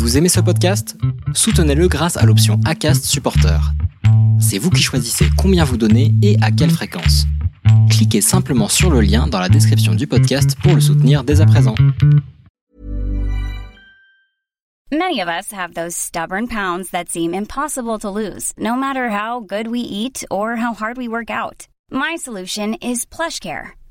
Vous aimez ce podcast? Soutenez-le grâce à l'option ACAST Supporter. C'est vous qui choisissez combien vous donnez et à quelle fréquence. Cliquez simplement sur le lien dans la description du podcast pour le soutenir dès à présent. Many of us have those stubborn pounds that seem impossible to lose, no matter how good we eat or how hard we work out. My solution is PlushCare.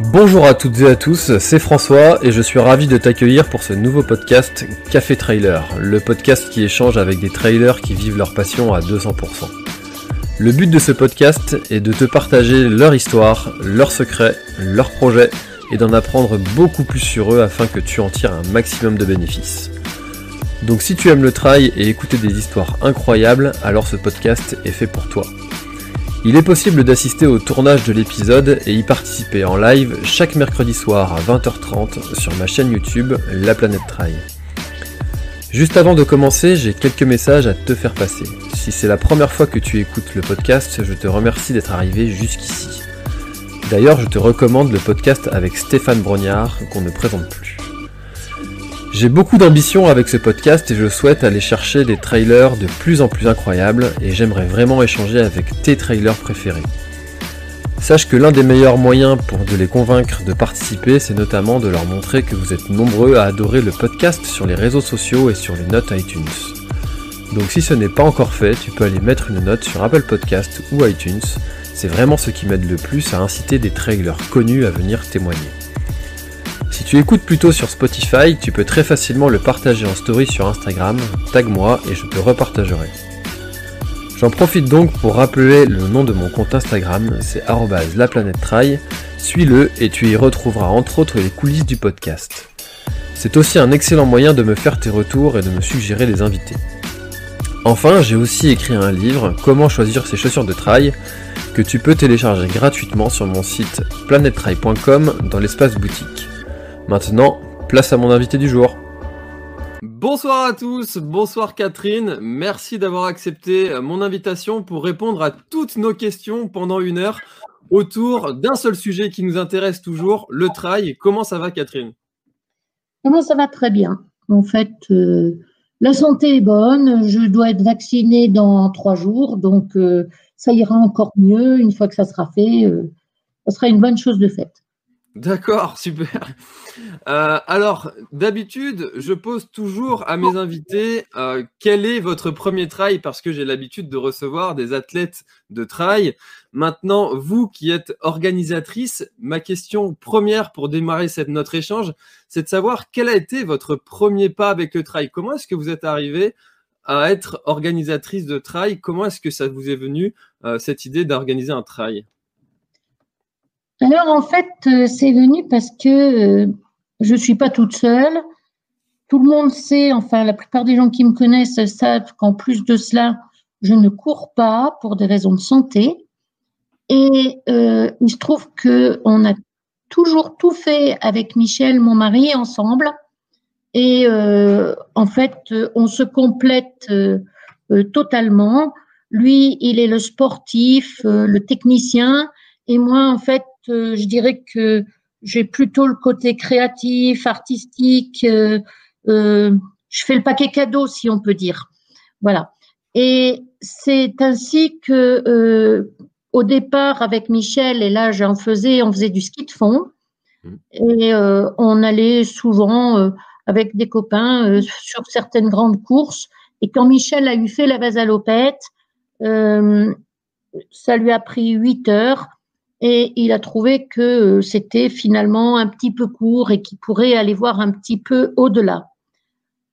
Bonjour à toutes et à tous, c'est François et je suis ravi de t'accueillir pour ce nouveau podcast Café Trailer, le podcast qui échange avec des trailers qui vivent leur passion à 200%. Le but de ce podcast est de te partager leur histoire, leurs secrets, leurs projets et d'en apprendre beaucoup plus sur eux afin que tu en tires un maximum de bénéfices. Donc si tu aimes le trail et écouter des histoires incroyables, alors ce podcast est fait pour toi. Il est possible d'assister au tournage de l'épisode et y participer en live chaque mercredi soir à 20h30 sur ma chaîne YouTube La Planète Trail. Juste avant de commencer, j'ai quelques messages à te faire passer. Si c'est la première fois que tu écoutes le podcast, je te remercie d'être arrivé jusqu'ici. D'ailleurs, je te recommande le podcast avec Stéphane Brognard qu'on ne présente plus. J'ai beaucoup d'ambition avec ce podcast et je souhaite aller chercher des trailers de plus en plus incroyables et j'aimerais vraiment échanger avec tes trailers préférés. Sache que l'un des meilleurs moyens pour de les convaincre de participer, c'est notamment de leur montrer que vous êtes nombreux à adorer le podcast sur les réseaux sociaux et sur les notes iTunes. Donc si ce n'est pas encore fait, tu peux aller mettre une note sur Apple Podcast ou iTunes. C'est vraiment ce qui m'aide le plus à inciter des trailers connus à venir témoigner. Si tu écoutes plutôt sur Spotify, tu peux très facilement le partager en story sur Instagram, tag moi et je te repartagerai. J'en profite donc pour rappeler le nom de mon compte Instagram, c'est @laplanètetrai. Suis-le et tu y retrouveras entre autres les coulisses du podcast. C'est aussi un excellent moyen de me faire tes retours et de me suggérer des invités. Enfin, j'ai aussi écrit un livre, Comment choisir ses chaussures de trail, que tu peux télécharger gratuitement sur mon site planettrail.com dans l'espace boutique. Maintenant, place à mon invité du jour. Bonsoir à tous, bonsoir Catherine, merci d'avoir accepté mon invitation pour répondre à toutes nos questions pendant une heure autour d'un seul sujet qui nous intéresse toujours, le trail. Comment ça va Catherine? Comment ça va très bien. En fait, euh, la santé est bonne, je dois être vaccinée dans trois jours, donc euh, ça ira encore mieux une fois que ça sera fait. Euh, ça sera une bonne chose de faite. D'accord, super. Euh, alors, d'habitude, je pose toujours à mes invités euh, quel est votre premier trail parce que j'ai l'habitude de recevoir des athlètes de trail. Maintenant, vous qui êtes organisatrice, ma question première pour démarrer cette notre échange, c'est de savoir quel a été votre premier pas avec le trail. Comment est-ce que vous êtes arrivé à être organisatrice de trail? Comment est-ce que ça vous est venu euh, cette idée d'organiser un trail? Alors en fait, euh, c'est venu parce que euh, je ne suis pas toute seule. Tout le monde sait, enfin la plupart des gens qui me connaissent savent qu'en plus de cela, je ne cours pas pour des raisons de santé. Et euh, il se trouve que on a toujours tout fait avec Michel, mon mari, ensemble. Et en fait, on se complète totalement. Lui, il est le sportif, le technicien, et moi, en fait, je dirais que j'ai plutôt le côté créatif, artistique. Euh, euh, je fais le paquet cadeau, si on peut dire. Voilà. Et c'est ainsi que, au départ, avec Michel, et là, j'en faisais, on faisait du ski de fond. Mmh. Et on allait souvent avec des copains sur certaines grandes courses. Et quand Michel a eu fait la vasalopette, ça lui a pris huit heures et il a trouvé que euh, c'était finalement un petit peu court et qu'il pourrait aller voir un petit peu au-delà.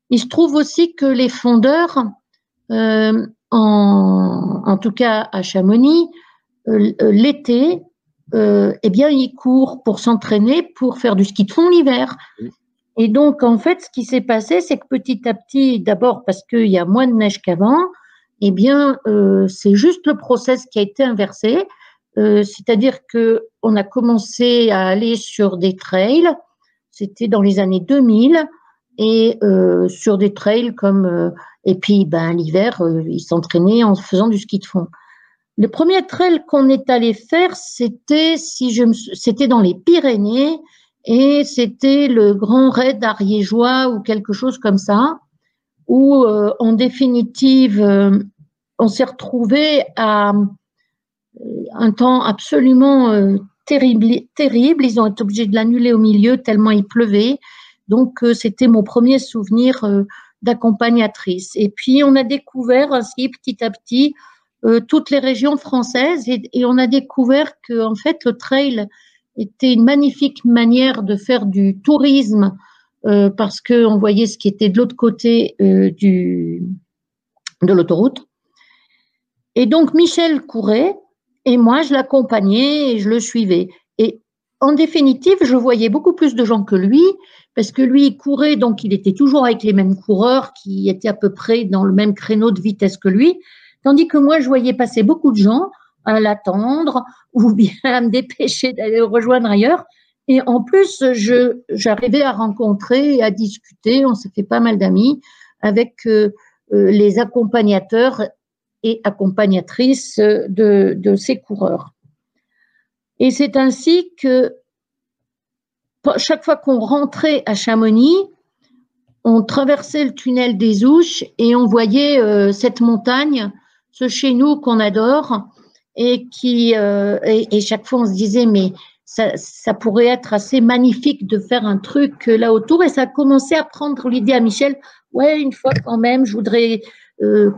Il se trouve aussi que les fondeurs, euh, en, tout cas à Chamonix, euh, l'été, eh bien, ils courent pour s'entraîner, pour faire du ski de fond l'hiver. Et donc, en fait, ce qui s'est passé, c'est que petit à petit, d'abord parce qu'il y a moins de neige qu'avant, eh bien, c'est juste le process qui a été inversé. Euh, c'est-à-dire que on a commencé à aller sur des trails. C'était dans les années 2000 et euh, sur des trails comme et puis ben l'hiver ils s'entraînaient en faisant du ski de fond. Le premier trail qu'on est allé faire, c'était si je c'était dans les Pyrénées et c'était le Grand Raid ariégeois ou quelque chose comme ça, où euh, en définitive, euh, on s'est retrouvé à euh, un temps absolument terrible, terrible. Ils ont été obligés de l'annuler au milieu tellement il pleuvait. Donc c'était mon premier souvenir d'accompagnatrice. Et puis on a découvert ainsi petit à petit toutes les régions françaises et, et on a découvert que en fait le trail était une magnifique manière de faire du tourisme euh, parce qu'on voyait ce qui était de l'autre côté euh, du, de l'autoroute. Et donc Michel courait et moi je l'accompagnais et je le suivais. Et en définitive, je voyais beaucoup plus de gens que lui parce que lui il courait donc il était toujours avec les mêmes coureurs qui étaient à peu près dans le même créneau de vitesse que lui, tandis que moi je voyais passer beaucoup de gens à l'attendre ou bien à me dépêcher d'aller le rejoindre ailleurs. Et en plus, je, j'arrivais à rencontrer et à discuter, on s'est fait pas mal d'amis avec euh, euh, les accompagnateurs et accompagnatrices de, de ces coureurs. Et c'est ainsi que chaque fois qu'on rentrait à Chamonix, on traversait le tunnel des Ouches et on voyait euh, cette montagne, ce chez nous qu'on adore, et qui euh, et, chaque fois on se disait mais ça, ça, pourrait être assez magnifique de faire un truc euh, là autour et ça a commencé à prendre l'idée à Michel ouais une fois quand même je voudrais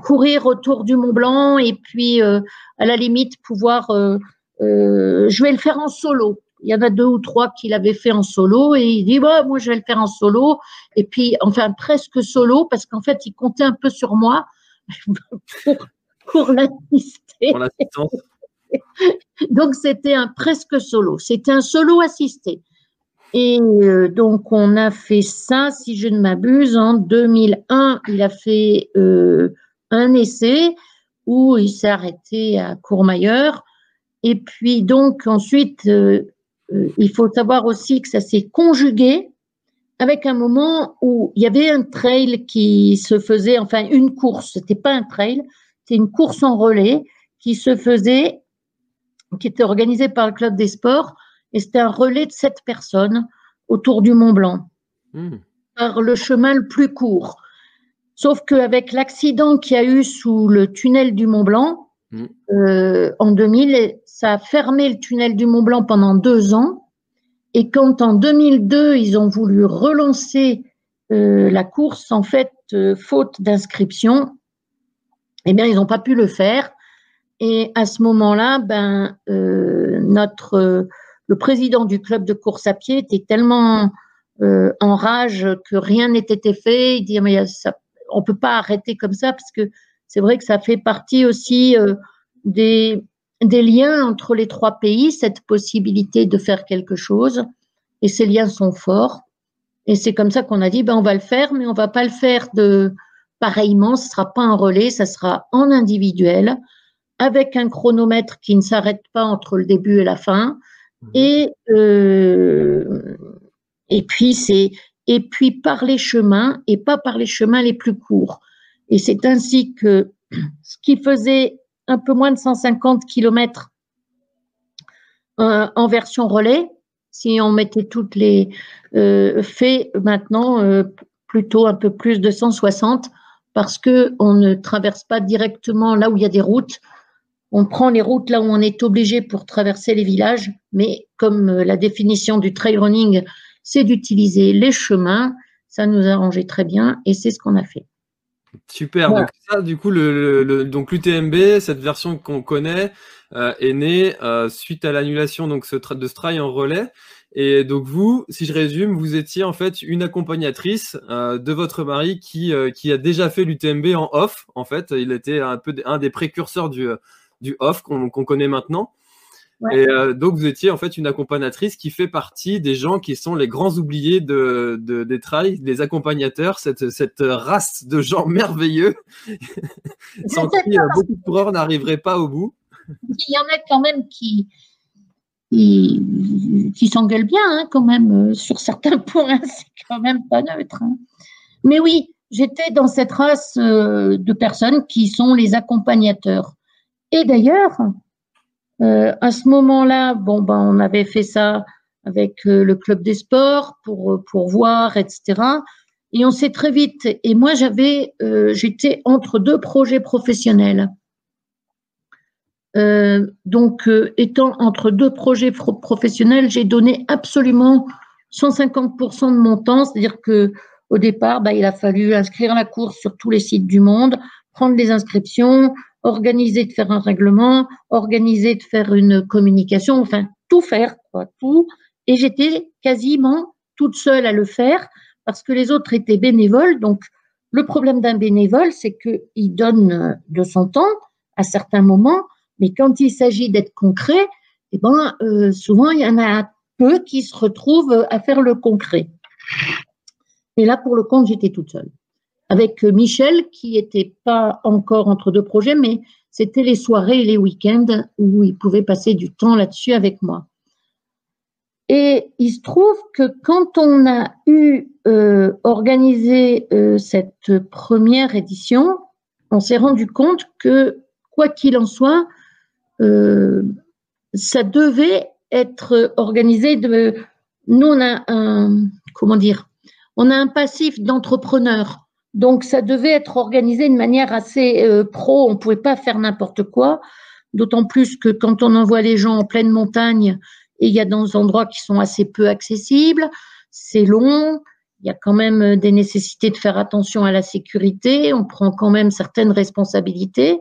courir autour du Mont Blanc et puis euh, à la limite pouvoir euh, je vais le faire en solo il y en a deux ou trois qui l'avaient fait en solo et il dit bah, moi je vais le faire en solo et puis enfin presque solo parce qu'en fait il comptait un peu sur moi pour, pour l'assister. donc c'était un presque solo. C'était un solo assisté. Et euh, donc on a fait ça, si je ne m'abuse, en 2001. Il a fait euh, un essai où il s'est arrêté à Courmayeur. Et puis donc ensuite, euh, il faut savoir aussi que ça s'est conjugué avec un moment où il y avait un trail qui se faisait, enfin une course, c'était pas un trail, c'est une course en relais qui se faisait, qui était organisée par le club des sports, et c'était un relais de sept personnes autour du Mont Blanc, hmm. par le chemin le plus court. Sauf qu'avec l'accident qu'il y a eu sous le tunnel du Mont Blanc, hmm. euh, en 2000, ça a fermé le tunnel du Mont Blanc pendant deux ans. Et quand en 2002, ils ont voulu relancer euh, la course, en fait, euh, faute d'inscription, eh bien, ils n'ont pas pu le faire. Et à ce moment-là, ben, notre le président du club de course à pied était tellement euh, en rage que rien n'était fait. Il dit mais ça, on peut pas arrêter comme ça parce que c'est vrai que ça fait partie aussi euh, des des liens entre les trois pays, cette possibilité de faire quelque chose. Et ces liens sont forts. Et c'est comme ça qu'on a dit ben on va le faire, mais on va pas le faire de pareillement, ce sera pas un relais, ça sera en individuel, avec un chronomètre qui ne s'arrête pas entre le début et la fin. Et, euh, et puis c'est et puis par les chemins et pas par les chemins les plus courts. Et c'est ainsi que ce qui faisait un peu moins de 150 km euh, en version relais, si on mettait toutes les euh, fait maintenant euh, plutôt un peu plus de 160 parce que on ne traverse pas directement là où il y a des routes. On prend les routes là où on est obligé pour traverser les villages, mais comme euh, la définition du trail running, c'est d'utiliser les chemins, ça nous a arrangé très bien et c'est ce qu'on a fait. Super. Donc ça, du coup, le, donc l'UTMB, cette version qu'on connaît, euh, est née euh, suite à l'annulation donc ce de ce trail en relais. Et donc vous, si je résume, vous étiez en fait une accompagnatrice euh, de votre mari qui, qui a déjà fait l'UTMB en off. En fait, il était un peu un des précurseurs du, du off qu'on connaît maintenant. Et euh, donc, vous étiez en fait une accompagnatrice qui fait partie des gens qui sont les grands oubliés de, des trails, des accompagnateurs, cette, cette race de gens merveilleux sans qui euh, beaucoup de coureurs n'arriveraient pas au bout. Il y en a quand même qui, qui, s'engueulent bien, hein, quand même, euh, sur certains points, c'est quand même pas neutre. Hein. Mais oui, j'étais dans cette race de personnes qui sont les accompagnateurs. Et d'ailleurs, euh, à ce moment-là, bon, ben, on avait fait ça avec euh, le club des sports pour, euh, pour voir, etc. Et on s'est très vite. Et moi, j'avais, j'étais entre deux projets professionnels. donc, étant entre deux projets professionnels, j'ai donné absolument 150% de mon temps, c'est-à-dire que au départ, bah, il a fallu inscrire la course sur tous les sites du monde, prendre les inscriptions, organiser de faire un règlement, organiser de faire une communication, enfin tout faire, quoi, tout. Et j'étais quasiment toute seule à le faire parce que les autres étaient bénévoles. Donc le problème d'un bénévole, c'est qu'il donne de son temps à certains moments, mais quand il s'agit d'être concret, eh ben, euh, souvent il y en a peu qui se retrouvent à faire le concret. Et là, pour le compte, j'étais toute seule avec Michel, qui n'était pas encore entre deux projets, mais c'était les soirées et les week-ends où il pouvait passer du temps là-dessus avec moi. Et il se trouve que quand on a eu euh, organisé euh, cette première édition, on s'est rendu compte que, quoi qu'il en soit, euh, ça devait être organisé de. Nous, on a un. Comment dire On a un passif d'entrepreneur. Donc, ça devait être organisé de manière assez euh, pro. On ne pouvait pas faire n'importe quoi. D'autant plus que quand on envoie les gens en pleine montagne, et il y a dans des endroits qui sont assez peu accessibles, c'est long. Il y a quand même euh, des nécessités de faire attention à la sécurité. On prend quand même certaines responsabilités.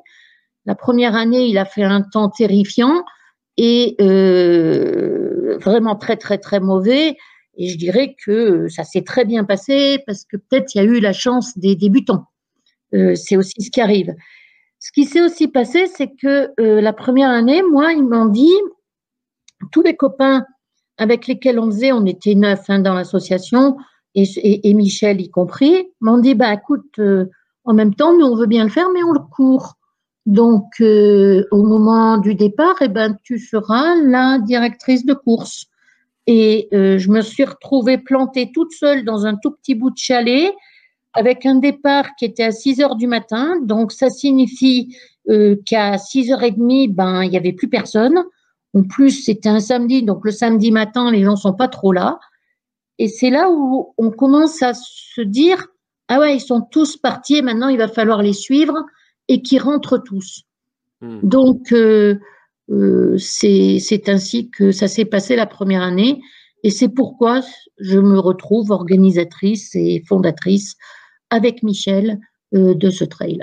La première année, il a fait un temps terrifiant et euh, vraiment très, très, très mauvais. Et je dirais que ça s'est très bien passé parce que peut-être il y a eu la chance des débutants. Euh, c'est aussi ce qui arrive. Ce qui s'est aussi passé, c'est que euh, la première année, moi, ils m'ont dit, tous les copains avec lesquels on faisait, on était neuf hein, dans l'association, et, Michel y compris, m'ont dit, bah écoute, euh, en même temps, nous on veut bien le faire, mais on le court. Donc, au moment du départ, eh ben, tu seras la directrice de course. Et euh, je me suis retrouvée plantée toute seule dans un tout petit bout de chalet avec un départ qui était à 6 heures du matin. Donc, ça signifie euh, qu'à 6h30, ben, il n'y avait plus personne. En plus, c'était un samedi, donc le samedi matin, les gens sont pas trop là. Et c'est là où on commence à se dire, ah ouais, ils sont tous partis, maintenant il va falloir les suivre et qu'ils rentrent tous. Hmm. Donc, euh, euh, c'est ainsi que ça s'est passé la première année. Et c'est pourquoi je me retrouve organisatrice et fondatrice avec Michel euh, de ce trail.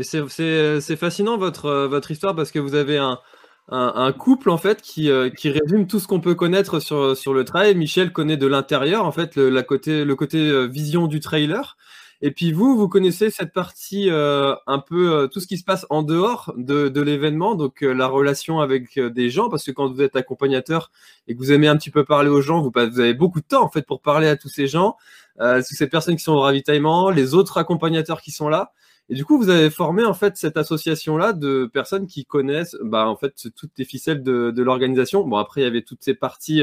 C'est fascinant votre, votre histoire parce que vous avez un, couple en fait qui, euh, résume tout ce qu'on peut connaître sur, le trail. Michel connaît de l'intérieur en fait le côté vision du trailer. Et puis vous, vous connaissez cette partie euh, un peu euh, tout ce qui se passe en dehors de, de l'événement, donc euh, la relation avec des gens, parce que quand vous êtes accompagnateur et que vous aimez un petit peu parler aux gens, vous, vous avez beaucoup de temps en fait pour parler à tous ces gens, toutes ces personnes qui sont au ravitaillement, les autres accompagnateurs qui sont là. Et du coup, vous avez formé en fait cette association-là de personnes qui connaissent, bah en fait toutes les ficelles de, de l'organisation. Bon après, il y avait toutes ces parties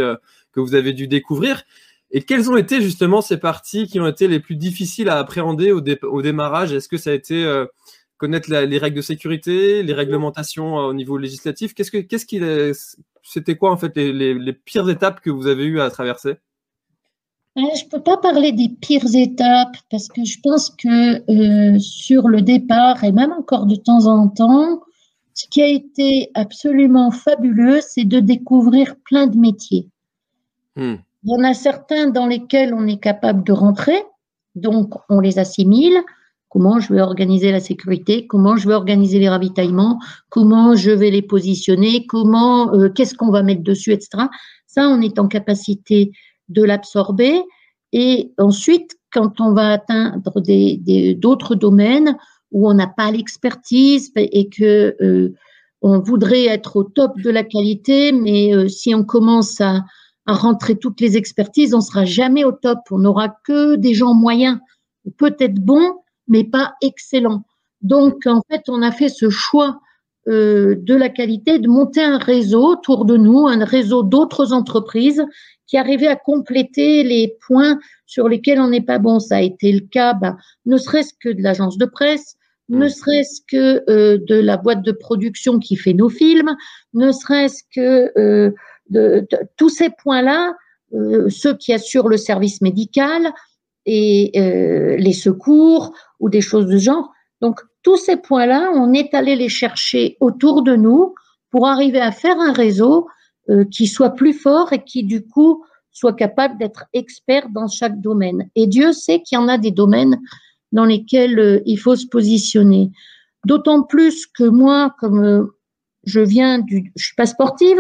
que vous avez dû découvrir. Et quelles ont été justement ces parties qui ont été les plus difficiles à appréhender au, au démarrage? Est-ce que ça a été euh, connaître les règles de sécurité, les réglementations euh, au niveau législatif? Qu'est-ce que, qu'est-ce qui, c'était quoi en fait les, les, pires étapes que vous avez eu à traverser? Euh, je ne peux pas parler des pires étapes parce que je pense que sur le départ et même encore de temps en temps, ce qui a été absolument fabuleux, c'est de découvrir plein de métiers. Hmm. Il y en a certains dans lesquels on est capable de rentrer, donc on les assimile. Comment je vais organiser la sécurité, comment je vais organiser les ravitaillements, comment je vais les positionner, comment, euh, qu'est-ce qu'on va mettre dessus, etc. Ça, on est en capacité de l'absorber. Et ensuite, quand on va atteindre d'autres domaines où on n'a pas l'expertise et que euh, on voudrait être au top de la qualité, mais si on commence à rentrer toutes les expertises, on sera jamais au top. On n'aura que des gens moyens, peut-être bons, mais pas excellents. Donc, en fait, on a fait ce choix euh, de la qualité de monter un réseau autour de nous, un réseau d'autres entreprises qui arrivaient à compléter les points sur lesquels on n'est pas bon. Ça a été le cas, bah, ne serait-ce que de l'agence de presse, ne serait-ce que euh, de la boîte de production qui fait nos films, ne serait-ce que euh, de, tous ces points-là, euh, ceux qui assurent le service médical et euh, les secours ou des choses de genre. Donc, tous ces points-là, on est allé les chercher autour de nous pour arriver à faire un réseau euh, qui soit plus fort et qui, du coup, soit capable d'être expert dans chaque domaine. Et Dieu sait qu'il y en a des domaines dans lesquels il faut se positionner. D'autant plus que moi, comme je viens du, je suis pas sportive,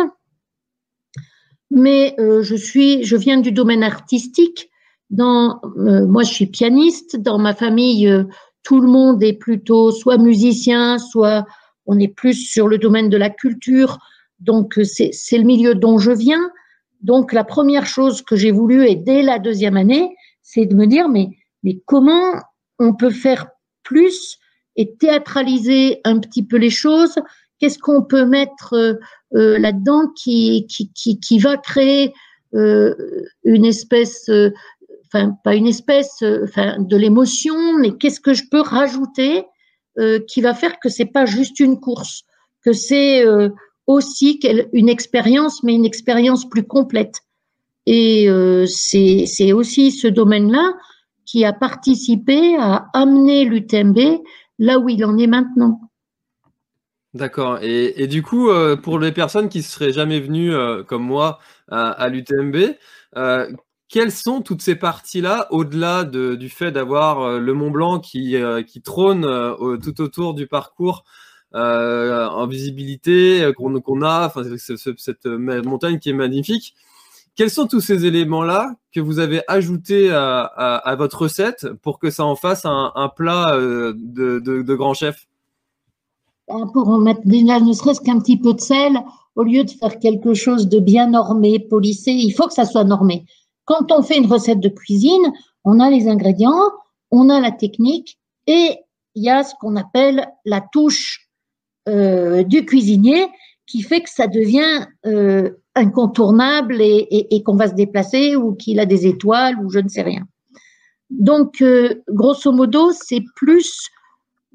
mais euh, je suis, je viens du domaine artistique. Dans, euh, moi, je suis pianiste. Dans ma famille, euh, tout le monde est plutôt soit musicien, soit on est plus sur le domaine de la culture. Donc, c'est le milieu dont je viens. Donc, la première chose que j'ai voulu, et dès la deuxième année, c'est de me dire, mais, mais comment on peut faire plus et théâtraliser un petit peu les choses Qu'est-ce qu'on peut mettre euh, là-dedans qui, qui, qui, qui, va créer euh, une espèce, euh, enfin pas une espèce, enfin de l'émotion, mais qu'est-ce que je peux rajouter qui va faire que c'est pas juste une course, que c'est aussi une expérience, mais une expérience plus complète. Et c'est aussi ce domaine-là qui a participé à amener l'UTMB là où il en est maintenant. D'accord. Et, du coup, euh, pour les personnes qui ne seraient jamais venues, euh, comme moi, à, l'UTMB, euh, quelles sont toutes ces parties-là, au-delà du fait d'avoir le Mont Blanc qui, trône tout autour du parcours en visibilité qu'on a, enfin, cette montagne qui est magnifique quels sont tous ces éléments-là que vous avez ajoutés à, votre recette pour que ça en fasse un, plat de, de grand chef? Pour en mettre ne serait-ce qu'un petit peu de sel, au lieu de faire quelque chose de bien normé, polissé, il faut que ça soit normé. Quand on fait une recette de cuisine, on a les ingrédients, on a la technique et il y a ce qu'on appelle la touche euh, du cuisinier qui fait que ça devient euh, incontournable et, qu'on va se déplacer ou qu'il a des étoiles ou je ne sais rien. Donc, euh, grosso modo, c'est plus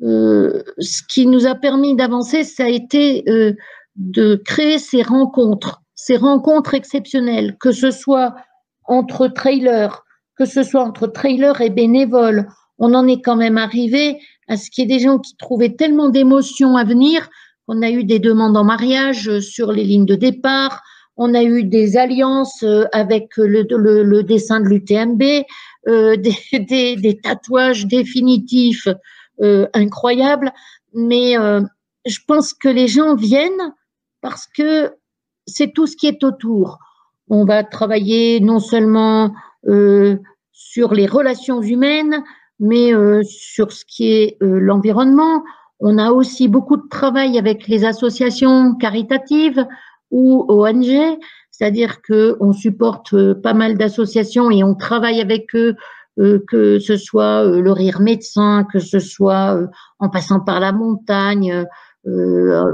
euh, ce qui nous a permis d'avancer, ça a été euh, de créer ces rencontres, ces rencontres exceptionnelles, que ce soit entre trailers, que ce soit entre trailers et bénévoles. On en est quand même arrivé à ce qu'il y ait des gens qui trouvaient tellement d'émotions à venir. On a eu des demandes en mariage sur les lignes de départ. On a eu des alliances euh, avec le, dessin de l'UTMB, euh, des, tatouages définitifs euh, incroyable. Mais je pense que les gens viennent parce que c'est tout ce qui est autour. On va travailler non seulement sur les relations humaines, mais sur ce qui est l'environnement. On a aussi beaucoup de travail avec les associations caritatives ou ONG, c'est-à-dire que on supporte pas mal d'associations et on travaille avec eux euh, que ce soit euh, le rire médecin, que ce soit euh, en passant par la montagne,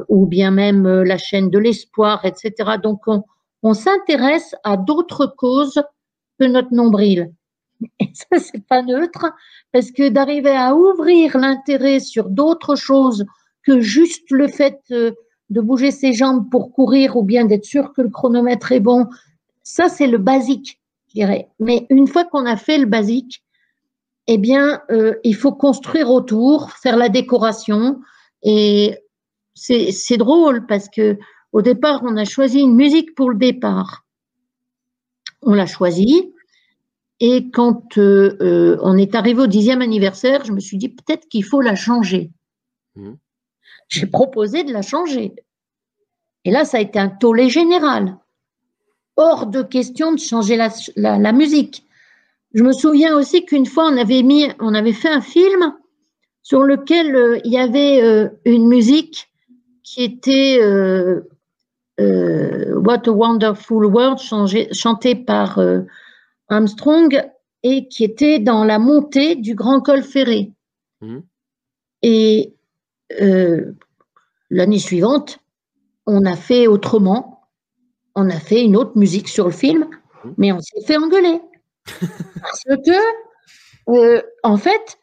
ou bien même la chaîne de l'espoir, etc. Donc on, s'intéresse à d'autres causes que notre nombril. Et ça, c'est pas neutre, parce que d'arriver à ouvrir l'intérêt sur d'autres choses que juste le fait de bouger ses jambes pour courir ou bien d'être sûr que le chronomètre est bon, ça, c'est le basique. Mais une fois qu'on a fait le basique, eh bien, euh, il faut construire autour, faire la décoration. Et c'est drôle parce que au départ, on a choisi une musique pour le départ. On l'a choisie. Et quand euh, euh, on est arrivé au dixième anniversaire, je me suis dit peut-être qu'il faut la changer. Mmh. J'ai proposé de la changer. Et là, ça a été un tollé général hors de question de changer la, musique. Je me souviens aussi qu'une fois, on avait, mis, on avait fait un film sur lequel euh, il y avait euh, une musique qui était What a Wonderful World, chanté par Armstrong, et qui était dans la montée du Grand Col Ferré. Mmh. Et l'année suivante, on a fait autrement. On a fait une autre musique sur le film, mmh. mais on s'est fait engueuler. Parce que, euh, en fait,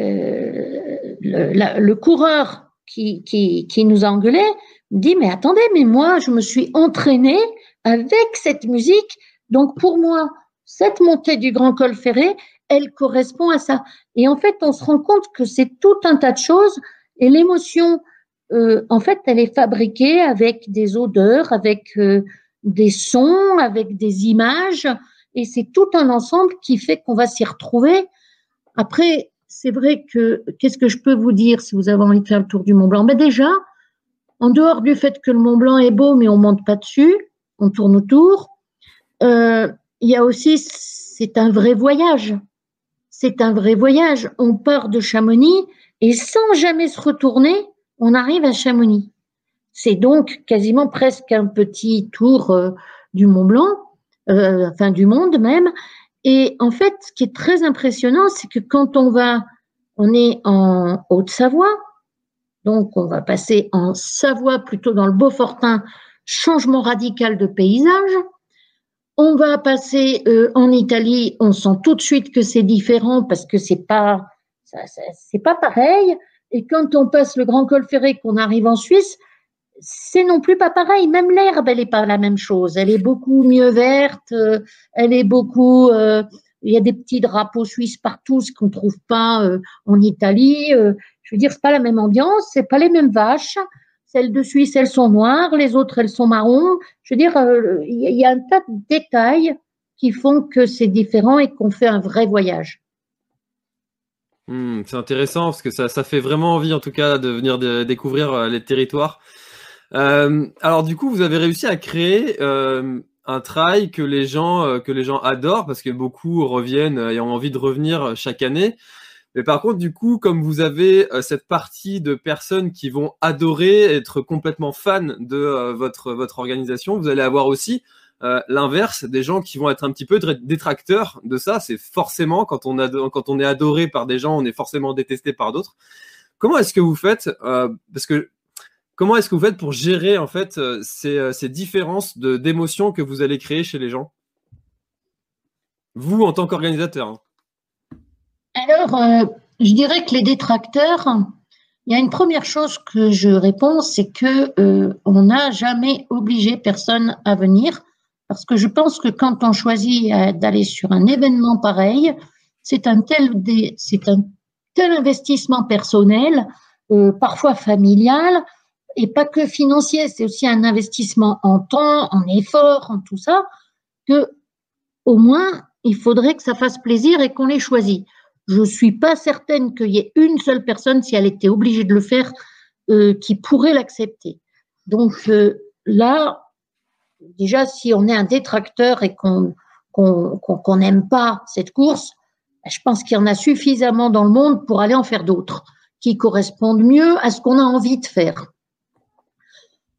euh, le, coureur qui, qui, nous a engueulé dit Mais attendez, mais moi, je me suis entraîné avec cette musique. Donc, pour moi, cette montée du Grand Col Ferré, elle correspond à ça. Et en fait, on se rend compte que c'est tout un tas de choses. Et l'émotion, euh, en fait, elle est fabriquée avec des odeurs, avec euh, des sons, avec des images, et c'est tout un ensemble qui fait qu'on va s'y retrouver. Après, c'est vrai que qu'est-ce que je peux vous dire si vous avez envie de faire le tour du Mont Blanc Ben déjà, en dehors du fait que le Mont Blanc est beau, mais on monte pas dessus, on tourne autour. Euh, il y a aussi, c'est un vrai voyage. C'est un vrai voyage. On part de Chamonix et sans jamais se retourner, on arrive à Chamonix. C'est donc quasiment presque un petit tour euh, du Mont Blanc, euh, enfin du monde même. Et en fait, ce qui est très impressionnant, c'est que quand on va, on est en Haute-Savoie, donc on va passer en Savoie plutôt dans le Beaufortin, changement radical de paysage. On va passer euh, en Italie, on sent tout de suite que c'est différent parce que c'est pas, c'est pas pareil. Et quand on passe le Grand Col Ferré, qu'on arrive en Suisse, c'est non plus pas pareil. Même l'herbe, elle n'est pas la même chose. Elle est beaucoup mieux verte. Euh, elle est beaucoup. Euh, il y a des petits drapeaux suisses partout, ce qu'on ne trouve pas euh, en Italie. je veux dire, c'est pas la même ambiance, c'est pas les mêmes vaches. Celles de Suisse, elles sont noires, les autres, elles sont marrons. Je veux dire, il y a un tas de détails qui font que c'est différent et qu'on fait un vrai voyage. Hmm, c'est intéressant parce que ça, ça, fait vraiment envie en tout cas de venir découvrir euh, les territoires. Euh, alors du coup, vous avez réussi à créer euh, un trail que les gens que les gens adorent parce que beaucoup reviennent et ont envie de revenir chaque année. Mais par contre, du coup, comme vous avez cette partie de personnes qui vont adorer être complètement fans de votre votre organisation, vous allez avoir aussi euh, l'inverse, des gens qui vont être un petit peu détracteurs de ça, c'est forcément quand on, est adoré par des gens, on est forcément détesté par d'autres. Comment est-ce que vous faites euh, Parce que vous faites pour gérer en fait euh, ces, ces différences d'émotions que vous allez créer chez les gens? Vous en tant qu'organisateur. Hein. Alors, je dirais que les détracteurs, il y a une première chose que je réponds, c'est que on n'a jamais obligé personne à venir. Parce que je pense que quand on choisit euh, d'aller sur un événement pareil, c'est un tel, c'est un tel investissement personnel, euh, parfois familial, et pas que financier, c'est aussi un investissement en temps, en effort, en tout ça, que au moins il faudrait que ça fasse plaisir et qu'on les choisit. Je suis pas certaine qu'il y ait une seule personne, si elle était obligée de le faire, euh, qui pourrait l'accepter. Donc là, déjà, si on est un détracteur et qu'on n'aime pas cette course, je pense qu'il y en a suffisamment dans le monde pour aller en faire d'autres qui correspondent mieux à ce qu'on a envie de faire.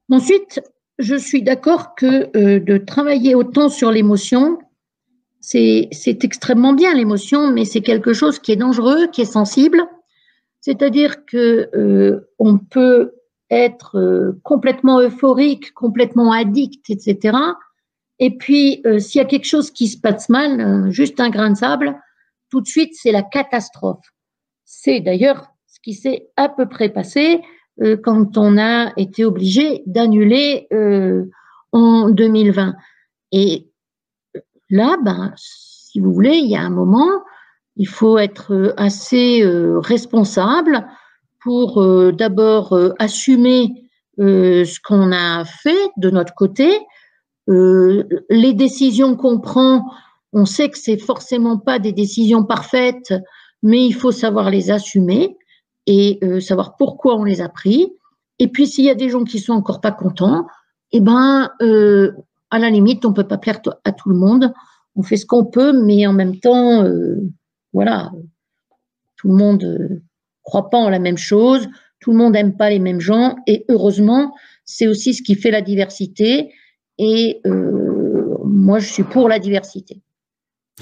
Ensuite, je suis d'accord que euh, de travailler autant sur l'émotion, c'est extrêmement bien l'émotion, mais c'est quelque chose qui est dangereux, qui est sensible. C'est-à-dire que euh, on peut être euh, complètement euphorique, complètement addict, etc. Et puis, euh, s'il y a quelque chose qui se passe mal, euh, juste un grain de sable, tout de suite, c'est la catastrophe. C'est d'ailleurs ce qui s'est à peu près passé quand on a été obligé d'annuler en 2020. Et là, ben, si vous voulez, il y a un moment, il faut être assez responsable pour euh, d'abord euh, assumer euh, ce qu'on a fait de notre côté. les décisions qu'on prend, on sait que c'est forcément pas des décisions parfaites, mais il faut savoir les assumer et savoir pourquoi on les a pris. Et puis s'il y a des gens qui sont encore pas contents, eh ben à la limite on peut pas plaire à tout le monde. On fait ce qu'on peut, mais en même temps, voilà, tout le monde croient pas en la même chose, Tout le monde n'aime pas les mêmes gens et heureusement, c'est aussi ce qui fait la diversité. Et euh, moi, je suis pour la diversité.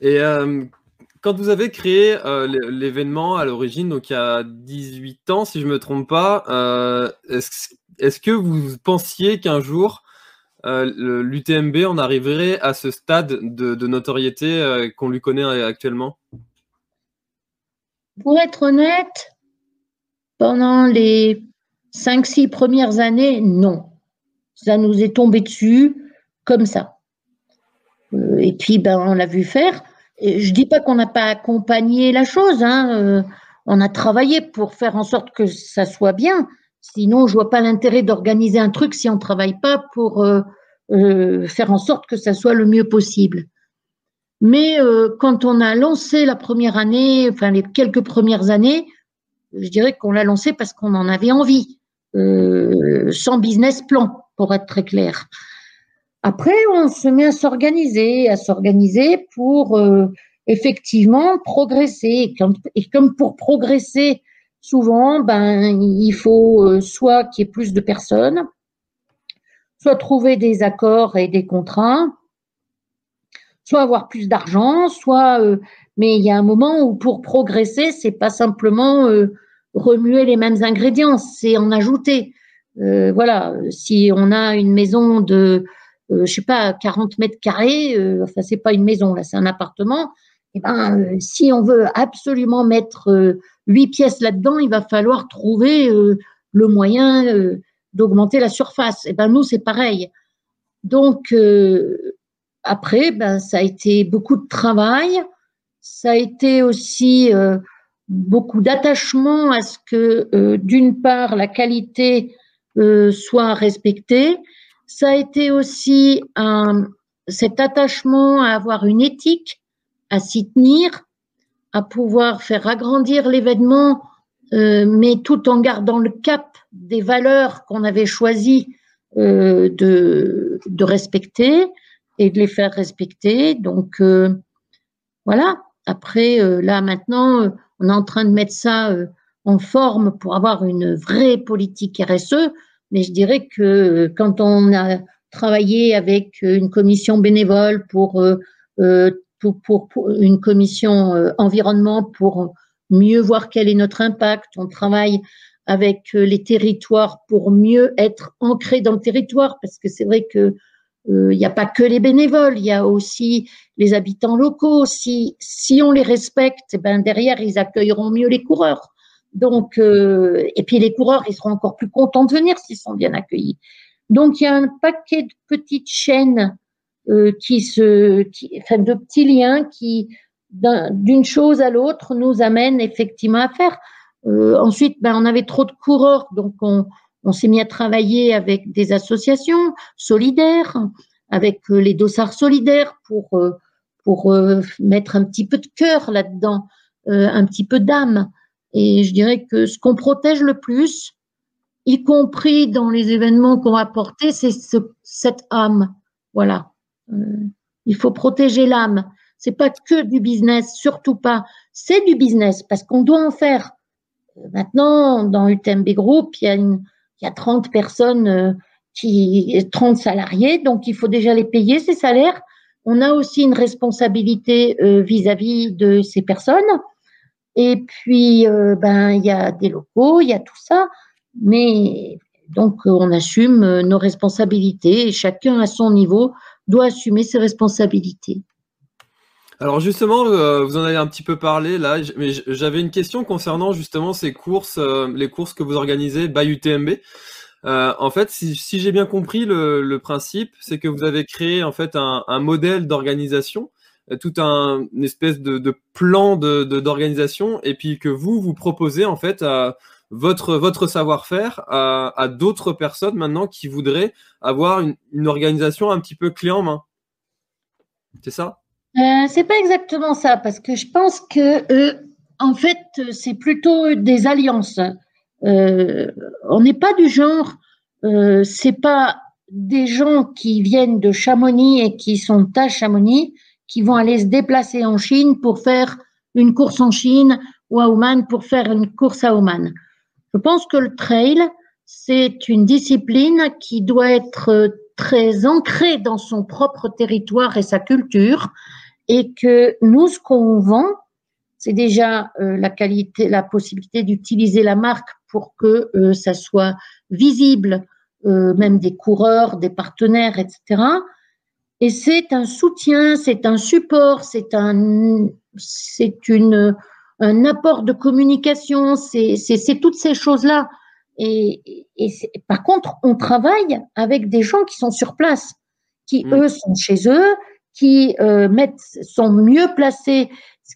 et euh, quand vous avez créé euh, l'événement à l'origine, donc il y a 18 ans, si je ne me trompe pas, est-ce que vous pensiez qu'un jour l'UTMB en arriverait à ce stade de notoriété qu'on lui connaît actuellement? Pour être honnête, pendant les 5-6 premières années, non. Ça nous est tombé dessus comme ça. Euh, et puis, ben, on l'a vu faire. je ne dis pas qu'on n'a pas accompagné la chose. Hein. Euh, on a travaillé pour faire en sorte que ça soit bien. Sinon, je vois pas l'intérêt d'organiser un truc si on ne travaille pas pour euh, faire en sorte que ça soit le mieux possible. Mais quand on a lancé la première année, enfin les quelques premières années, je dirais qu'on l'a lancé parce qu'on en avait envie, euh, sans business plan, pour être très clair. Après, on se met à s'organiser, à s'organiser pour euh, effectivement progresser. Et comme, pour progresser, souvent, ben, il faut euh, soit qu'il y ait plus de personnes, soit trouver des accords et des contrats, soit avoir plus d'argent, soit. mais il y a un moment où pour progresser, c'est pas simplement remuer les mêmes ingrédients, c'est en ajouter. Euh, voilà, si on a une maison de, euh, je sais pas, 40 mètres carrés, euh, enfin c'est pas une maison là, c'est un appartement. Et eh ben, euh, si on veut absolument mettre huit pièces là-dedans, il va falloir trouver le moyen d'augmenter la surface. Et eh ben nous c'est pareil. Donc après, ben ça a été beaucoup de travail. Ça a été aussi beaucoup d'attachement à ce que, euh, d'une part, la qualité euh, soit respectée. Ça a été aussi cet attachement à avoir une éthique, à s'y tenir, à pouvoir faire agrandir l'événement, euh, mais tout en gardant le cap des valeurs qu'on avait choisi de respecter et de les faire respecter. Donc voilà. Après, là maintenant, on est en train de mettre ça euh, en forme pour avoir une vraie politique RSE, mais je dirais que euh, quand on a travaillé avec une commission bénévole pour, euh, pour, une commission environnement pour mieux voir quel est notre impact, on travaille avec les territoires pour mieux être ancré dans le territoire, parce que c'est vrai que il n'y a pas que les bénévoles, il y a aussi les habitants locaux. Si, si on les respecte, eh ben derrière, ils accueilleront mieux les coureurs. Donc, euh, et puis les coureurs, ils seront encore plus contents de venir s'ils sont bien accueillis. Donc, il y a un paquet de petites chaînes euh, qui se, qui, enfin, de petits liens qui, d'une chose à l'autre, nous amènent effectivement à faire. Euh, ensuite, ben, on avait trop de coureurs, donc on, on s'est mis à travailler avec des associations solidaires, avec euh, les dossards solidaires pour, euh, pour euh, mettre un petit peu de cœur là-dedans, un petit peu d'âme. Et je dirais que ce qu'on protège le plus, y compris dans les événements qu'on va porter, c'est cette âme. Voilà. il faut protéger l'âme. C'est pas que du business, surtout pas. C'est du business parce qu'on doit en faire. Maintenant, dans UTMB Group, il y a une, il y a 30 personnes euh, qui 30 salariés, donc il faut déjà les payer ces salaires. On a aussi une responsabilité euh, vis-à-vis de ces personnes. Et puis, euh, ben, il y a des locaux, il y a tout ça, mais donc on assume nos responsabilités et chacun à son niveau doit assumer ses responsabilités. Alors justement, vous en avez un petit peu parlé là, mais j'avais une question concernant justement ces courses, les courses que vous organisez by UTMB. Euh, en fait, si, j'ai bien compris le, principe, c'est que vous avez créé en fait un, modèle d'organisation, euh, tout un une espèce de, plan de d'organisation, et puis que vous vous proposez en fait votre votre savoir-faire à, d'autres personnes maintenant qui voudraient avoir une, une organisation un petit peu clé en main. C'est ça? Euh, C'est pas exactement ça, parce que je pense que en fait c'est plutôt des alliances. Euh, on n'est pas du genre, euh, c'est pas des gens qui viennent de Chamonix et qui sont à Chamonix qui vont aller se déplacer en Chine pour faire une course en Chine ou à Oman pour faire une course à Oman. Je pense que le trail, c'est une discipline qui doit être très ancrée dans son propre territoire et sa culture, et que nous, ce qu'on vend, c'est déjà euh, la qualité, la possibilité d'utiliser la marque pour que euh, ça soit visible, euh, même des coureurs, des partenaires, etc. Et c'est un soutien, c'est un support, c'est un, c'est une, un apport de communication, c'est, c'est, toutes ces choses-là. Et, et par contre, on travaille avec des gens qui sont sur place, qui mmh. eux sont chez eux, qui euh, mettent, sont mieux placés.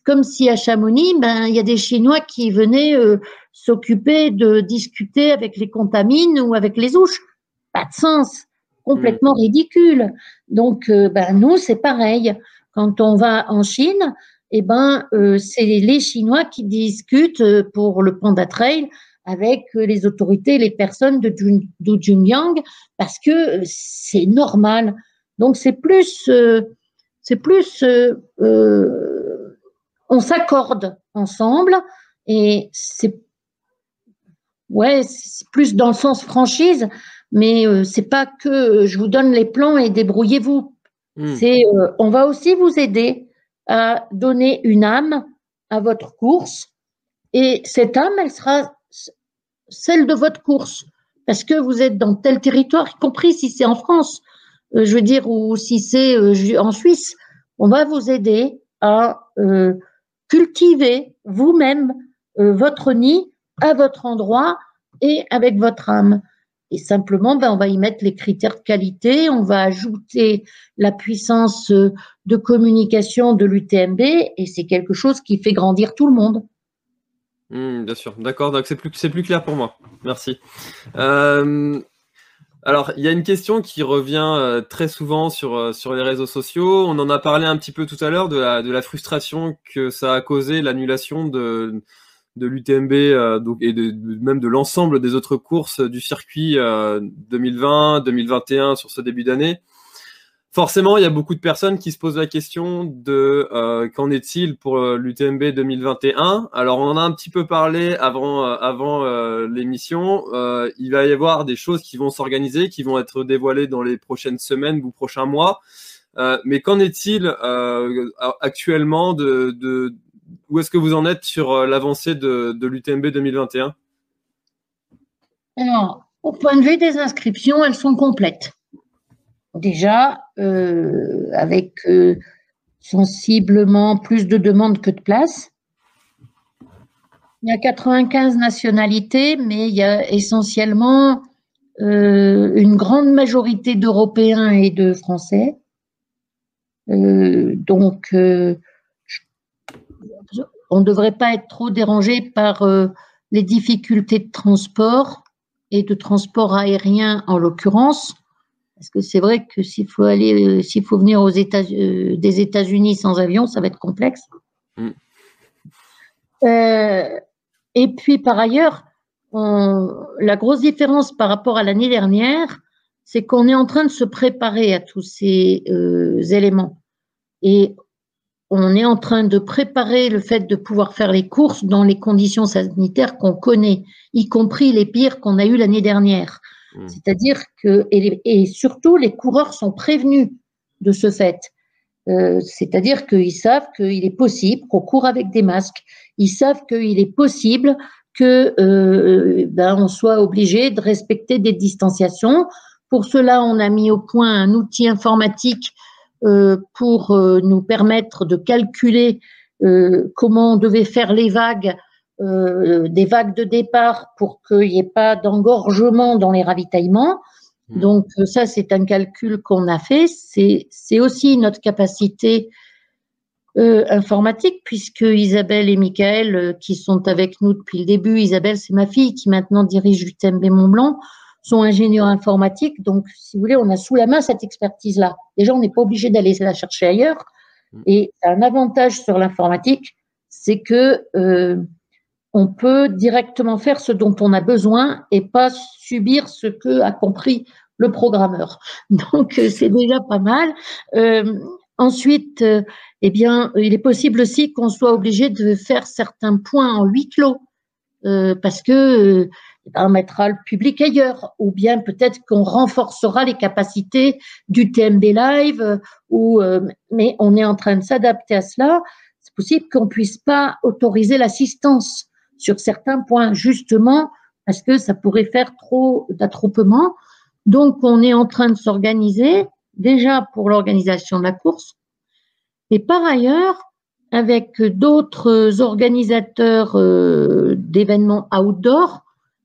Comme si à Chamonix, ben il y a des Chinois qui venaient euh, s'occuper de discuter avec les contamines ou avec les ouches. Pas de sens, complètement mmh. ridicule. Donc euh, ben nous c'est pareil. Quand on va en Chine, eh ben euh, c'est les Chinois qui discutent pour le Panda Trail avec les autorités, les personnes de, de Jungyang, parce que c'est normal. Donc c'est plus c'est plus, euh, euh, on s'accorde ensemble et c'est, ouais, c'est plus dans le sens franchise, mais euh, c'est pas que je vous donne les plans et débrouillez-vous. Hmm. C'est, on va aussi vous aider à donner une âme à votre course et cette âme, elle sera celle de votre course parce que vous êtes dans tel territoire, y compris si c'est en France. Euh, je veux dire, ou si c'est euh, en Suisse, on va vous aider à euh, cultiver vous-même votre nid à votre endroit et avec votre âme. Et simplement, ben, on va y mettre les critères de qualité, on va ajouter la puissance de communication de l'UTMB et c'est quelque chose qui fait grandir tout le monde. Mmh, bien sûr, d'accord. Donc c'est plus, clair pour moi. Merci. Alors, il y a une question qui revient euh, très souvent sur, euh, sur les réseaux sociaux. On en a parlé un petit peu tout à l'heure de la, de la frustration que ça a causé l'annulation de, de l'UTMB euh, et de, même de l'ensemble des autres courses du circuit 2020, 2021 sur ce début d'année forcément, il y a beaucoup de personnes qui se posent la question de euh, qu'en est-il pour euh, l'UTMB 2021. Alors, on en a un petit peu parlé avant euh, euh, l'émission. il va y avoir des choses qui vont s'organiser, qui vont être dévoilées dans les prochaines semaines ou prochains mois. mais qu'en est-il actuellement de, de où est-ce que vous en êtes sur l'avancée de, de l'UTMB 2021 Alors, au point de vue des inscriptions, elles sont complètes déjà euh, avec euh, sensiblement plus de demandes que de places. Il y a 95 nationalités, mais il y a essentiellement euh, une grande majorité d'Européens et de Français. donc, on ne devrait pas être trop dérangé par les difficultés de transport et de transport aérien en l'occurrence. Parce que c'est vrai que s'il faut aller, euh, s'il faut venir aux États, euh, des États-Unis sans avion, ça va être complexe. Mm. Euh, et puis par ailleurs, la grosse différence par rapport à l'année dernière, c'est qu'on est en train de se préparer à tous ces éléments. Et on est en train de préparer le fait de pouvoir faire les courses dans les conditions sanitaires qu'on connaît, y compris les pires qu'on a eues l'année dernière. Mmh. C'est-à-dire que, et, surtout, les coureurs sont prévenus de ce fait. Euh, c'est-à-dire qu'ils savent qu'il est possible qu'on court avec des masques. Ils savent qu'il est possible que euh, ben, on soit obligé de respecter des distanciations. Pour cela, on a mis au point un outil informatique euh, pour nous permettre de calculer comment on devait faire les vagues euh, des vagues de départ pour qu'il n'y ait pas d'engorgement dans les ravitaillements. Mmh. Donc euh, ça, c'est un calcul qu'on a fait. C'est aussi notre capacité euh, informatique, puisque Isabelle et Michael, euh, qui sont avec nous depuis le début, Isabelle, c'est ma fille qui maintenant dirige l'UTMB Mont-Blanc, sont ingénieurs informatiques. Donc, si vous voulez, on a sous la main cette expertise-là. Déjà, on n'est pas obligé d'aller la chercher ailleurs. Mmh. Et un avantage sur l'informatique, c'est que euh, on peut directement faire ce dont on a besoin et pas subir ce que a compris le programmeur. Donc euh, c'est déjà pas mal. Euh, Ensuite, eh bien, il est possible aussi qu'on soit obligé de faire certains points en huis clos parce que on mettra le public ailleurs, ou bien peut-être qu'on renforcera les capacités du TMB Live, ou, mais on est en train de s'adapter à cela. C'est possible qu'on puisse pas autoriser l'assistance sur certains points, justement parce que ça pourrait faire trop d'attroupement. Donc, on est en train de s'organiser déjà pour l'organisation de la course. Et par ailleurs, avec d'autres organisateurs euh, d'événements outdoor,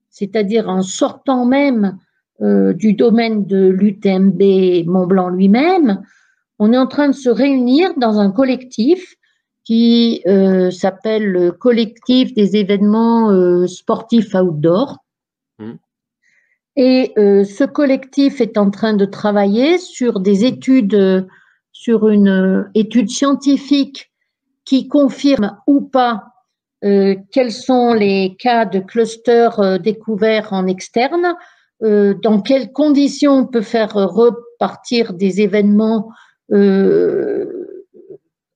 c'est-à-dire en sortant même euh, du domaine de l'UTMB Mont Blanc lui-même, on est en train de se réunir dans un collectif qui euh, s'appelle le collectif des événements euh, sportifs outdoor. Mmh. Et euh, ce collectif est en train de travailler sur des études, sur une étude scientifique qui confirme ou pas quels sont les cas de clusters découverts en externe, dans quelles conditions on peut faire repartir des événements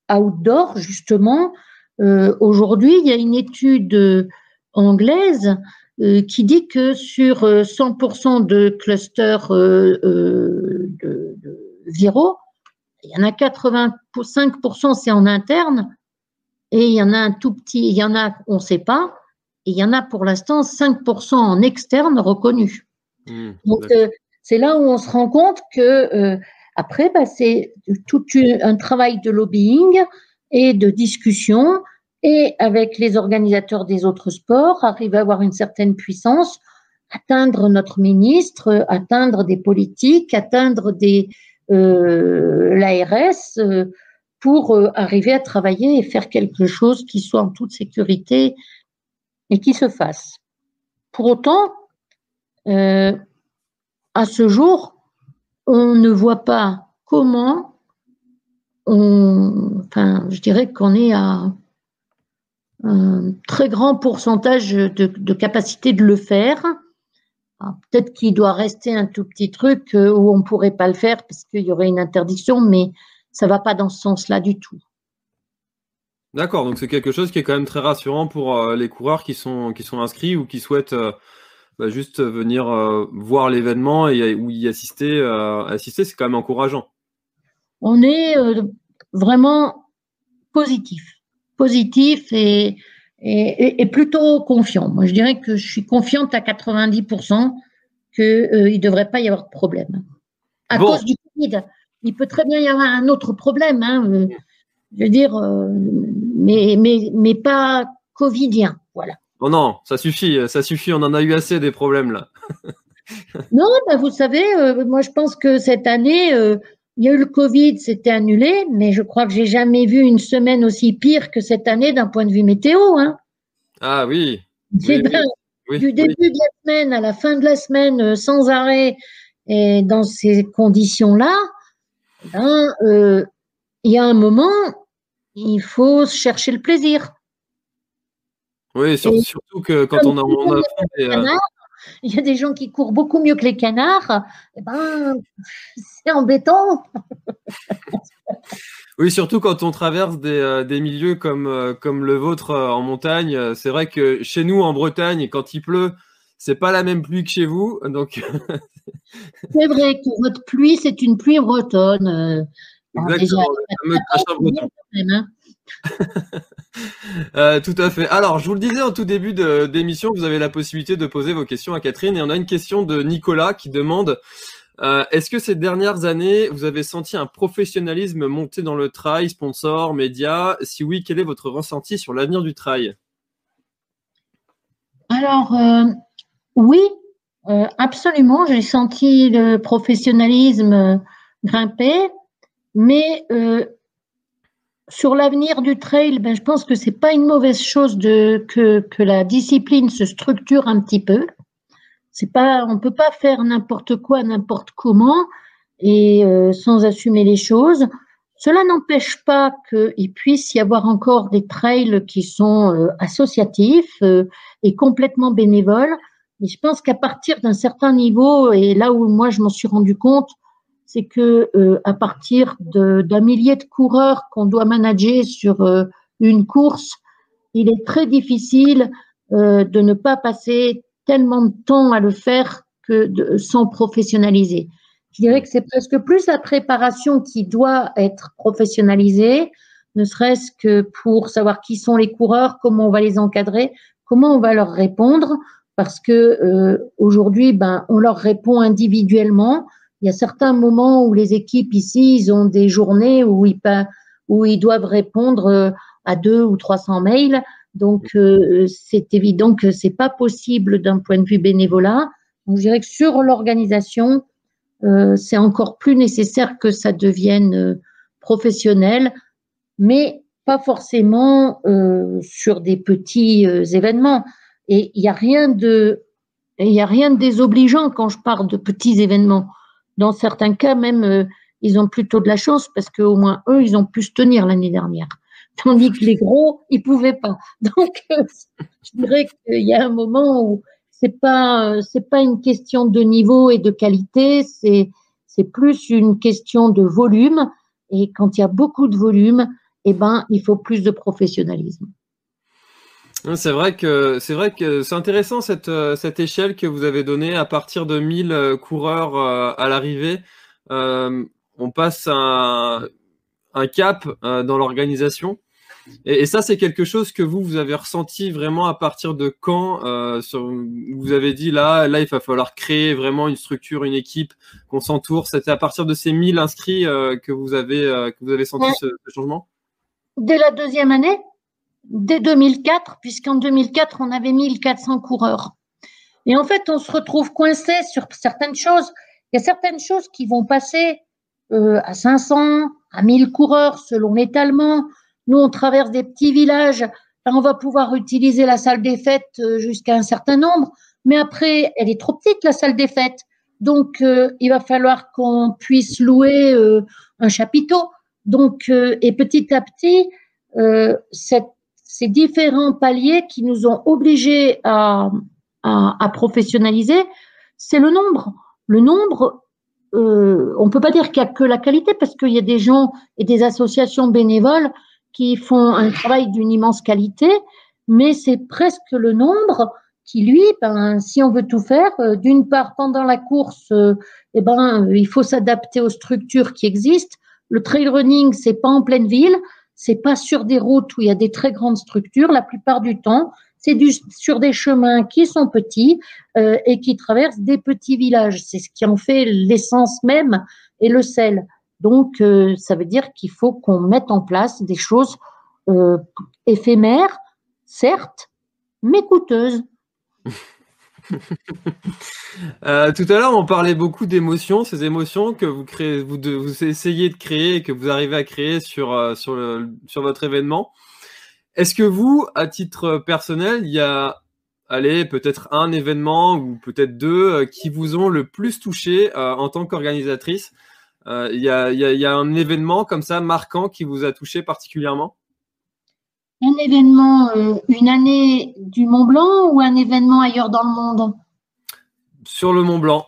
outdoor, justement. Euh, aujourd'hui, il y a une étude euh, anglaise euh, qui dit que sur 100% de clusters de, de, viraux, il y en a 85% c'est en interne et il y en a un tout petit, il y en a, on ne sait pas, et il y en a pour l'instant 5% en externe reconnus. Mmh, Donc, c'est là où on se rend compte que après, bah, c'est tout un travail de lobbying et de discussion et avec les organisateurs des autres sports, arriver à avoir une certaine puissance, atteindre notre ministre, atteindre des politiques, atteindre des euh, l'ARS euh, pour euh, arriver à travailler et faire quelque chose qui soit en toute sécurité et qui se fasse. Pour autant, à ce jour, on ne voit pas comment on, enfin, je dirais qu'on est à un très grand pourcentage de, capacité de le faire. Peut-être qu'il doit rester un tout petit truc euh, où on ne pourrait pas le faire parce qu'il y aurait une interdiction, mais ça ne va pas dans ce sens-là du tout. D'accord, donc c'est quelque chose qui est quand même très rassurant pour euh, les coureurs qui sont, qui sont inscrits ou qui souhaitent euh, bah, juste venir euh, voir l'événement et ou y assister. Euh, assister, c'est quand même encourageant. On est euh, vraiment positif, positif et, et, plutôt confiant. Moi, je dirais que je suis confiante à 90% qu'il ne devrait pas y avoir de problème. À cause du Covid, il peut très bien y avoir un autre problème. Hein, je veux dire, mais, mais, mais pas covidien. Voilà. Oh non, ça suffit, ça suffit, on en a eu assez des problèmes là. non, bah, vous savez, euh, moi je pense que cette année, euh, il y a eu le Covid, c'était annulé, mais je crois que j'ai jamais vu une semaine aussi pire que cette année d'un point de vue météo. Hein. Ah oui. du début de la semaine à la fin de la semaine, euh, sans arrêt, et dans ces conditions-là, ben, il y a un moment, il faut chercher le plaisir. Oui, surtout, que quand on a, euh, il y a des gens qui courent beaucoup mieux que les canards. Eh ben, c'est embêtant. oui, surtout quand on traverse des, euh, milieux comme, euh, comme le vôtre en montagne. C'est vrai que chez nous, en Bretagne, quand il pleut, c'est pas la même pluie que chez vous. Donc... c'est vrai que votre pluie, c'est une pluie bretonne. Exactement, Euh, tout à fait. Alors, je vous le disais en tout début d'émission, vous avez la possibilité de poser vos questions à Catherine. Et on a une question de Nicolas qui demande euh, Est-ce que ces dernières années, vous avez senti un professionnalisme monter dans le trail, sponsor, médias Si oui, quel est votre ressenti sur l'avenir du trail? Alors, euh, oui, absolument. J'ai senti le professionnalisme grimper, mais sur l'avenir du trail, ben, je pense que c'est pas une mauvaise chose de, que, que la discipline se structure un petit peu. C'est pas, on peut pas faire n'importe quoi, n'importe comment et euh, sans assumer les choses. Cela n'empêche pas qu'il puisse y avoir encore des trails qui sont euh, associatifs euh, et complètement bénévoles. Mais je pense qu'à partir d'un certain niveau, et là où moi je m'en suis rendu compte, c'est que euh, à partir d'un millier de coureurs qu'on doit manager sur euh, une course, il est très difficile euh, de ne pas passer tellement de temps à le faire que de, sans professionnaliser. Je dirais que c'est presque plus la préparation qui doit être professionnalisée, ne serait-ce que pour savoir qui sont les coureurs, comment on va les encadrer, comment on va leur répondre, parce que euh, aujourd'hui, ben, on leur répond individuellement. Il y a certains moments où les équipes ici, ils ont des journées où ils, où ils doivent répondre euh, à deux ou 300 mails. Donc, euh, c'est évident que c'est pas possible d'un point de vue bénévolat. Donc, je dirais que sur l'organisation, euh, c'est encore plus nécessaire que ça devienne euh, professionnel, mais pas forcément sur des petits événements. Et il n'y a rien de, il y a rien de désobligeant quand je parle de petits événements. Dans certains cas, même, ils ont plutôt de la chance parce qu'au moins eux, ils ont pu se tenir l'année dernière tandis que les gros, ils pouvaient pas. Donc, euh, je dirais qu'il y a un moment où c'est pas euh, pas une question de niveau et de qualité, c'est c'est plus une question de volume. Et quand il y a beaucoup de volume, eh ben, il faut plus de professionnalisme. C'est vrai que c'est vrai que c'est intéressant cette, euh, cette échelle que vous avez donnée à partir de 1000 coureurs à l'arrivée. on passe un, un cap dans l'organisation. Et, ça, c'est quelque chose que vous, vous avez ressenti vraiment à partir de quand euh, Vous avez dit là, là, il va falloir créer vraiment une structure, une équipe, qu'on s'entoure. C'était à partir de ces 1000 inscrits euh, que vous avez euh, que vous avez senti ce, changement? Dès la deuxième année, dès 2004, puisqu'en 2004, on avait 1400 coureurs. Et en fait, on se retrouve coincé sur certaines choses. Il y a certaines choses qui vont passer à 500, à 1000 coureurs selon l'étalement. Nous, on traverse des petits villages. on va pouvoir utiliser la salle des fêtes euh, jusqu'à un certain nombre, mais après, elle est trop petite, la salle des fêtes. Donc, euh, il va falloir qu'on puisse louer euh, un chapiteau. Donc, et petit à petit, ces différents paliers qui nous ont obligés à, à, professionnaliser, c'est le nombre. Le nombre, on ne peut pas dire qu'il n'y a que la qualité parce qu'il y a des gens et des associations bénévoles qui font un travail d'une immense qualité, mais c'est presque le nombre qui, lui, ben, si on veut tout faire, euh, d'une part, pendant la course, euh, eh ben, il faut s'adapter aux structures qui existent. Le trail running, c'est pas en pleine ville, c'est pas sur des routes où il y a des très grandes structures. La plupart du temps, c'est sur des chemins qui sont petits euh, et qui traversent des petits villages. C'est ce qui en fait l'essence même et le sel. Donc, euh, ça veut dire qu'il faut qu'on mette en place des choses euh, éphémères, certes, mais coûteuses. Euh, tout à l'heure, on parlait beaucoup d'émotions, ces émotions que vous créez, vous, essayez de créer et que vous arrivez à créer sur, sur, le, sur votre événement. Est-ce que vous, à titre personnel, il y a, allez, peut-être un événement ou peut-être deux qui vous ont le plus touché en tant qu'organisatrice? Euh, il y, a, un événement comme ça marquant qui vous a touché particulièrement? Un événement, euh, une année du Mont Blanc ou un événement ailleurs dans le monde? Sur le Mont Blanc.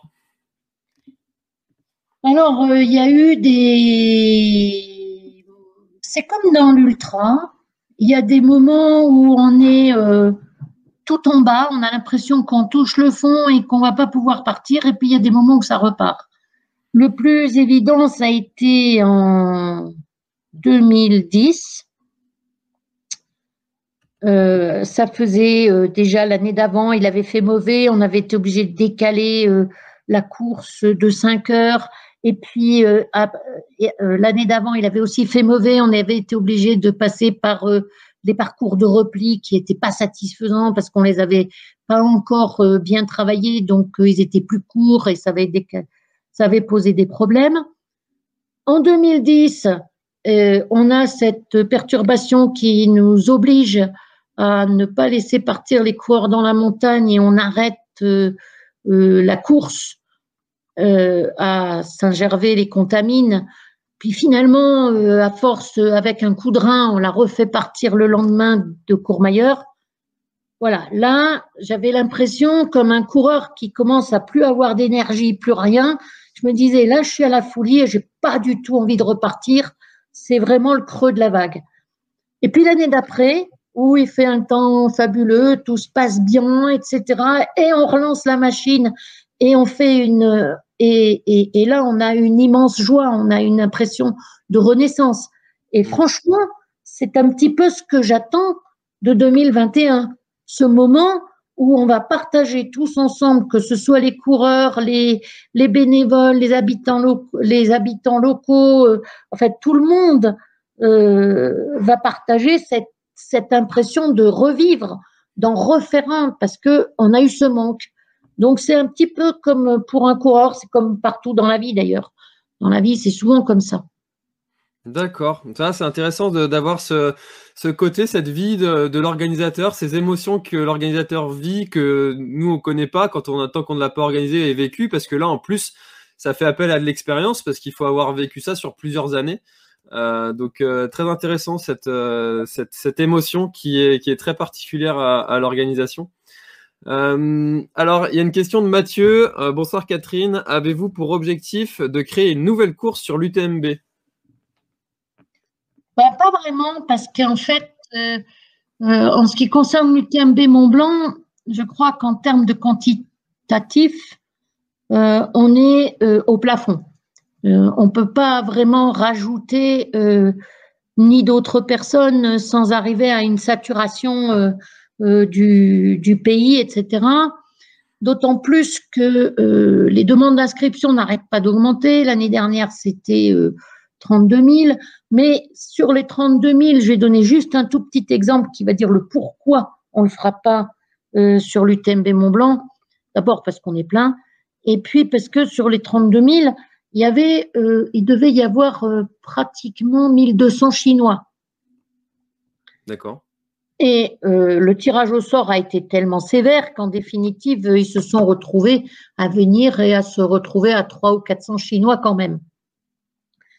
Alors, euh, il y a eu des. C'est comme dans l'ultra. Il y a des moments où on est tout en bas, on a l'impression qu'on touche le fond et qu'on va pas pouvoir partir, et puis il y a des moments où ça repart. Le plus évident, ça a été en 2010. Euh, ça faisait euh, déjà l'année d'avant, il avait fait mauvais, on avait été obligé de décaler euh, la course de 5 heures. Et puis l'année d'avant, il avait aussi fait mauvais, on avait été obligé de passer par des parcours de repli qui n'étaient pas satisfaisants parce qu'on les avait pas encore bien travaillés, donc ils étaient plus courts et ça avait ça avait posé des problèmes. En 2010, euh, on a cette perturbation qui nous oblige à ne pas laisser partir les coureurs dans la montagne et on arrête euh, euh, la course à Saint-Gervais, les contamine. Puis finalement, à force, avec un coup de rein, on la refait partir le lendemain de Courmayeur. Voilà, là, j'avais l'impression comme un coureur qui commence à plus avoir d'énergie, plus rien, je me disais, là, je suis à la folie et j'ai pas du tout envie de repartir. C'est vraiment le creux de la vague. Et puis l'année d'après, où il fait un temps fabuleux, tout se passe bien, etc. Et on relance la machine et on fait une et, et, et, là on a une immense joie, on a une impression de renaissance. Et franchement, c'est un petit peu ce que j'attends de 2021, ce moment où on va partager tous ensemble, que ce soit les coureurs, les, les bénévoles, les habitants locaux, les habitants locaux, euh, en fait tout le monde euh, va partager cette, cette impression de revivre, d'en refaire un, parce que on a eu ce manque. Donc c'est un petit peu comme pour un coureur, c'est comme partout dans la vie d'ailleurs. Dans la vie, c'est souvent comme ça. D'accord. C'est intéressant d'avoir ce, ce, côté, cette vie de, de l'organisateur, ces émotions que l'organisateur vit, que nous, on connaît pas quand on attend qu'on ne l'a pas organisé et vécu, parce que là, en plus, ça fait appel à de l'expérience, parce qu'il faut avoir vécu ça sur plusieurs années. Euh, donc, euh, très intéressant, cette, euh, cette, cette, émotion qui est, qui est très particulière à, l'organisation. Alors, il y a une question de Mathieu. bonsoir Catherine. Avez-vous pour objectif de créer une nouvelle course sur l'UTMB ben, pas vraiment, parce qu'en fait, en ce qui concerne l'UTMB Mont Blanc, je crois qu'en termes de quantitatif, on est au plafond. On ne peut pas vraiment rajouter ni d'autres personnes sans arriver à une saturation du, du, pays, etc. D'autant plus que les demandes d'inscription n'arrêtent pas d'augmenter. L'année dernière, c'était 32 000. Mais sur les 32 000, je vais donner juste un tout petit exemple qui va dire le pourquoi on ne le fera pas euh, sur l'UTMB Mont-Blanc. D'abord parce qu'on est plein, et puis parce que sur les 32 000, il y avait, euh, il devait y avoir euh, pratiquement 1200 Chinois. D'accord. Et le tirage au sort a été tellement sévère qu'en définitive, ils se sont retrouvés à venir et à se retrouver à 300 ou 400 Chinois quand même.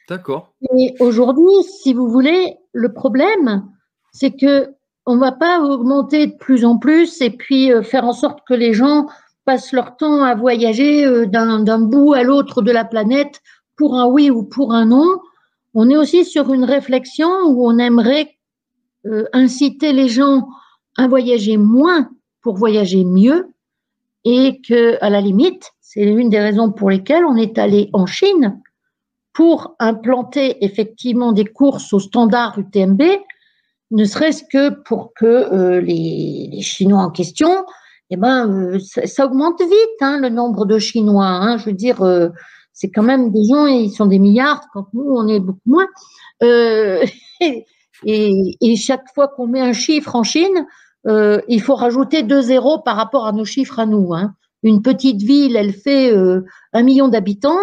D'accord. Et aujourd'hui, si vous voulez, le problème, c'est que on va pas augmenter de plus en plus et puis euh, faire en sorte que les gens passent leur temps à voyager euh, d'un bout à l'autre de la planète pour un oui ou pour un non. On est aussi sur une réflexion où on aimerait euh, inciter les gens à voyager moins pour voyager mieux et que, à la limite, c'est l'une des raisons pour lesquelles on est allé en Chine pour implanter effectivement des courses au standard UTMB, ne serait-ce que pour que euh, les, Chinois en question, eh ben, euh, ça, augmente vite hein, le nombre de Chinois. Hein, je veux dire, euh, c'est quand même des gens, ils sont des milliards, quand nous, on est beaucoup moins. Et, et, chaque fois qu'on met un chiffre en Chine, il faut rajouter deux zéros par rapport à nos chiffres à nous. Hein. Une petite ville, elle fait un million d'habitants.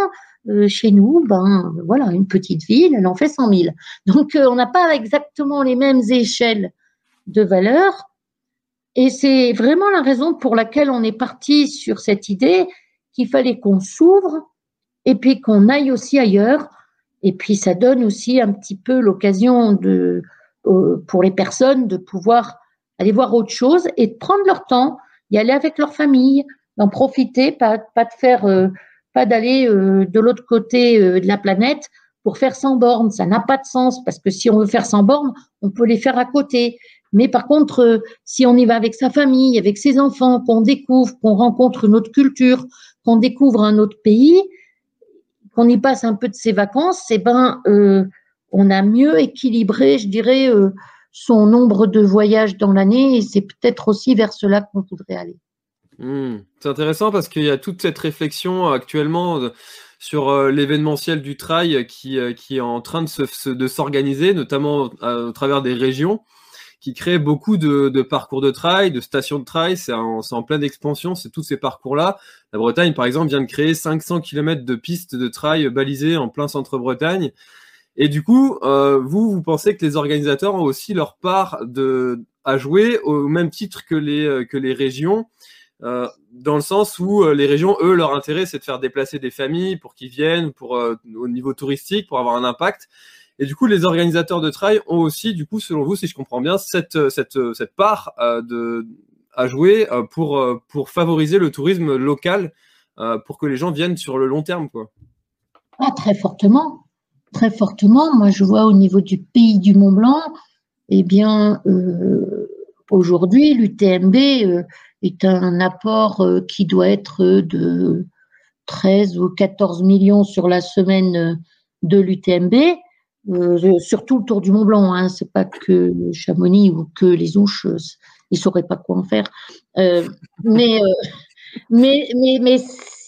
Euh, chez nous, ben voilà, une petite ville, elle en fait 100 000. Donc euh, on n'a pas exactement les mêmes échelles de valeur. Et c'est vraiment la raison pour laquelle on est parti sur cette idée qu'il fallait qu'on s'ouvre et puis qu'on aille aussi ailleurs. Et puis ça donne aussi un petit peu l'occasion euh, pour les personnes de pouvoir aller voir autre chose et de prendre leur temps, y aller avec leur famille, d'en profiter, pas, de faire pas d'aller euh, de l'autre côté euh, de la planète pour faire 100 bornes. Ça n'a pas de sens parce que si on veut faire 100 bornes, on peut les faire à côté. Mais par contre, euh, si on y va avec sa famille, avec ses enfants, qu'on découvre, qu'on rencontre une autre culture, qu'on découvre un autre pays, qu'on y passe un peu de ses vacances, eh ben, on a mieux équilibré, je dirais, son nombre de voyages dans l'année et c'est peut-être aussi vers cela qu'on voudrait aller. Hmm. C'est intéressant parce qu'il y a toute cette réflexion actuellement euh, sur euh, l'événementiel du trail euh, qui est en train de, s'organiser, notamment au travers des régions, qui créent beaucoup de, parcours de trail, de stations de trail. C'est en, en, pleine expansion, c'est tous ces parcours-là. La Bretagne, par exemple, vient de créer 500 km de pistes de trail balisées en plein centre-Bretagne. Et du coup, vous, vous pensez que les organisateurs ont aussi leur part de, à jouer au même titre que les, que les régions euh, dans le sens où euh, les régions, eux, leur intérêt, c'est de faire déplacer des familles pour qu'ils viennent, pour euh, au niveau touristique, pour avoir un impact. Et du coup, les organisateurs de trail ont aussi, du coup, selon vous, si je comprends bien, cette cette cette part de à jouer pour pour favoriser le tourisme local, pour que les gens viennent sur le long terme, quoi. Ah, très fortement, très fortement. Moi, je vois au niveau du pays du Mont Blanc, eh bien, euh, aujourd'hui, l'UTMB euh, est un apport euh, qui doit être de 13 ou 14 millions sur la semaine de l'UTMB. Surtout autour du Mont Blanc, hein, c'est pas que Chamonix ou que les Ouches, ils sauraient pas quoi en faire. mais, mais, mais, mais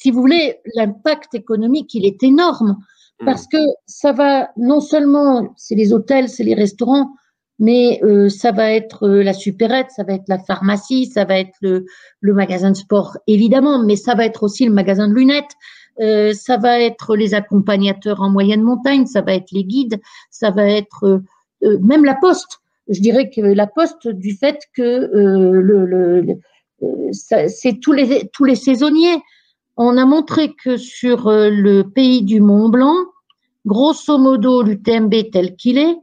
si vous voulez, l'impact économique, il est énorme hmm. parce que ça va non seulement, c'est les hôtels, c'est les restaurants, mais euh, ça va être euh, la supérette, ça va être la pharmacie, ça va être le, magasin de sport, évidemment, mais ça va être aussi le magasin de lunettes, euh, ça va être les accompagnateurs en moyenne montagne, ça va être les guides, ça va être même la poste. Je dirais que la poste, du fait que le, c'est tous les, tous les saisonniers on a montré que sur euh, le pays du Mont Blanc, grosso modo, l'UTMB tel qu'il est,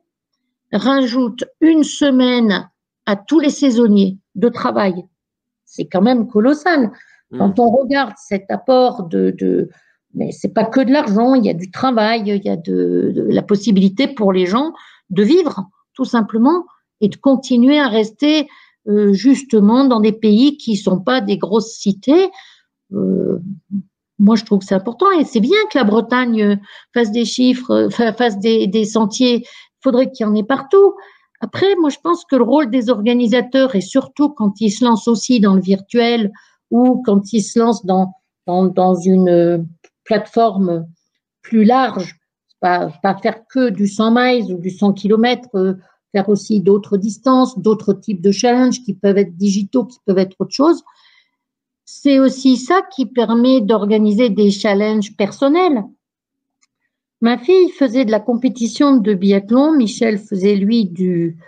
rajoute une semaine à tous les saisonniers de travail. C'est quand même colossal. Mmh. Quand on regarde cet apport de, de mais c'est pas que de l'argent, il y a du travail, il y a de, la possibilité pour les gens de vivre, tout simplement, et de continuer à rester euh, justement dans des pays qui sont pas des grosses cités, euh, moi, je trouve que c'est important et c'est bien que la Bretagne fasse des chiffres, fasse des, sentiers. Il faudrait qu'il y en ait partout. Après, moi, je pense que le rôle des organisateurs, et surtout quand ils se lancent aussi dans le virtuel ou quand ils se lancent dans, dans, une plateforme plus large, pas, faire que du 100 miles ou du 100 km, euh, faire aussi d'autres distances, d'autres types de challenges qui peuvent être digitaux, qui peuvent être autre chose c'est aussi ça qui permet d'organiser des challenges personnels. Ma fille faisait de la compétition de biathlon, Michel faisait lui du,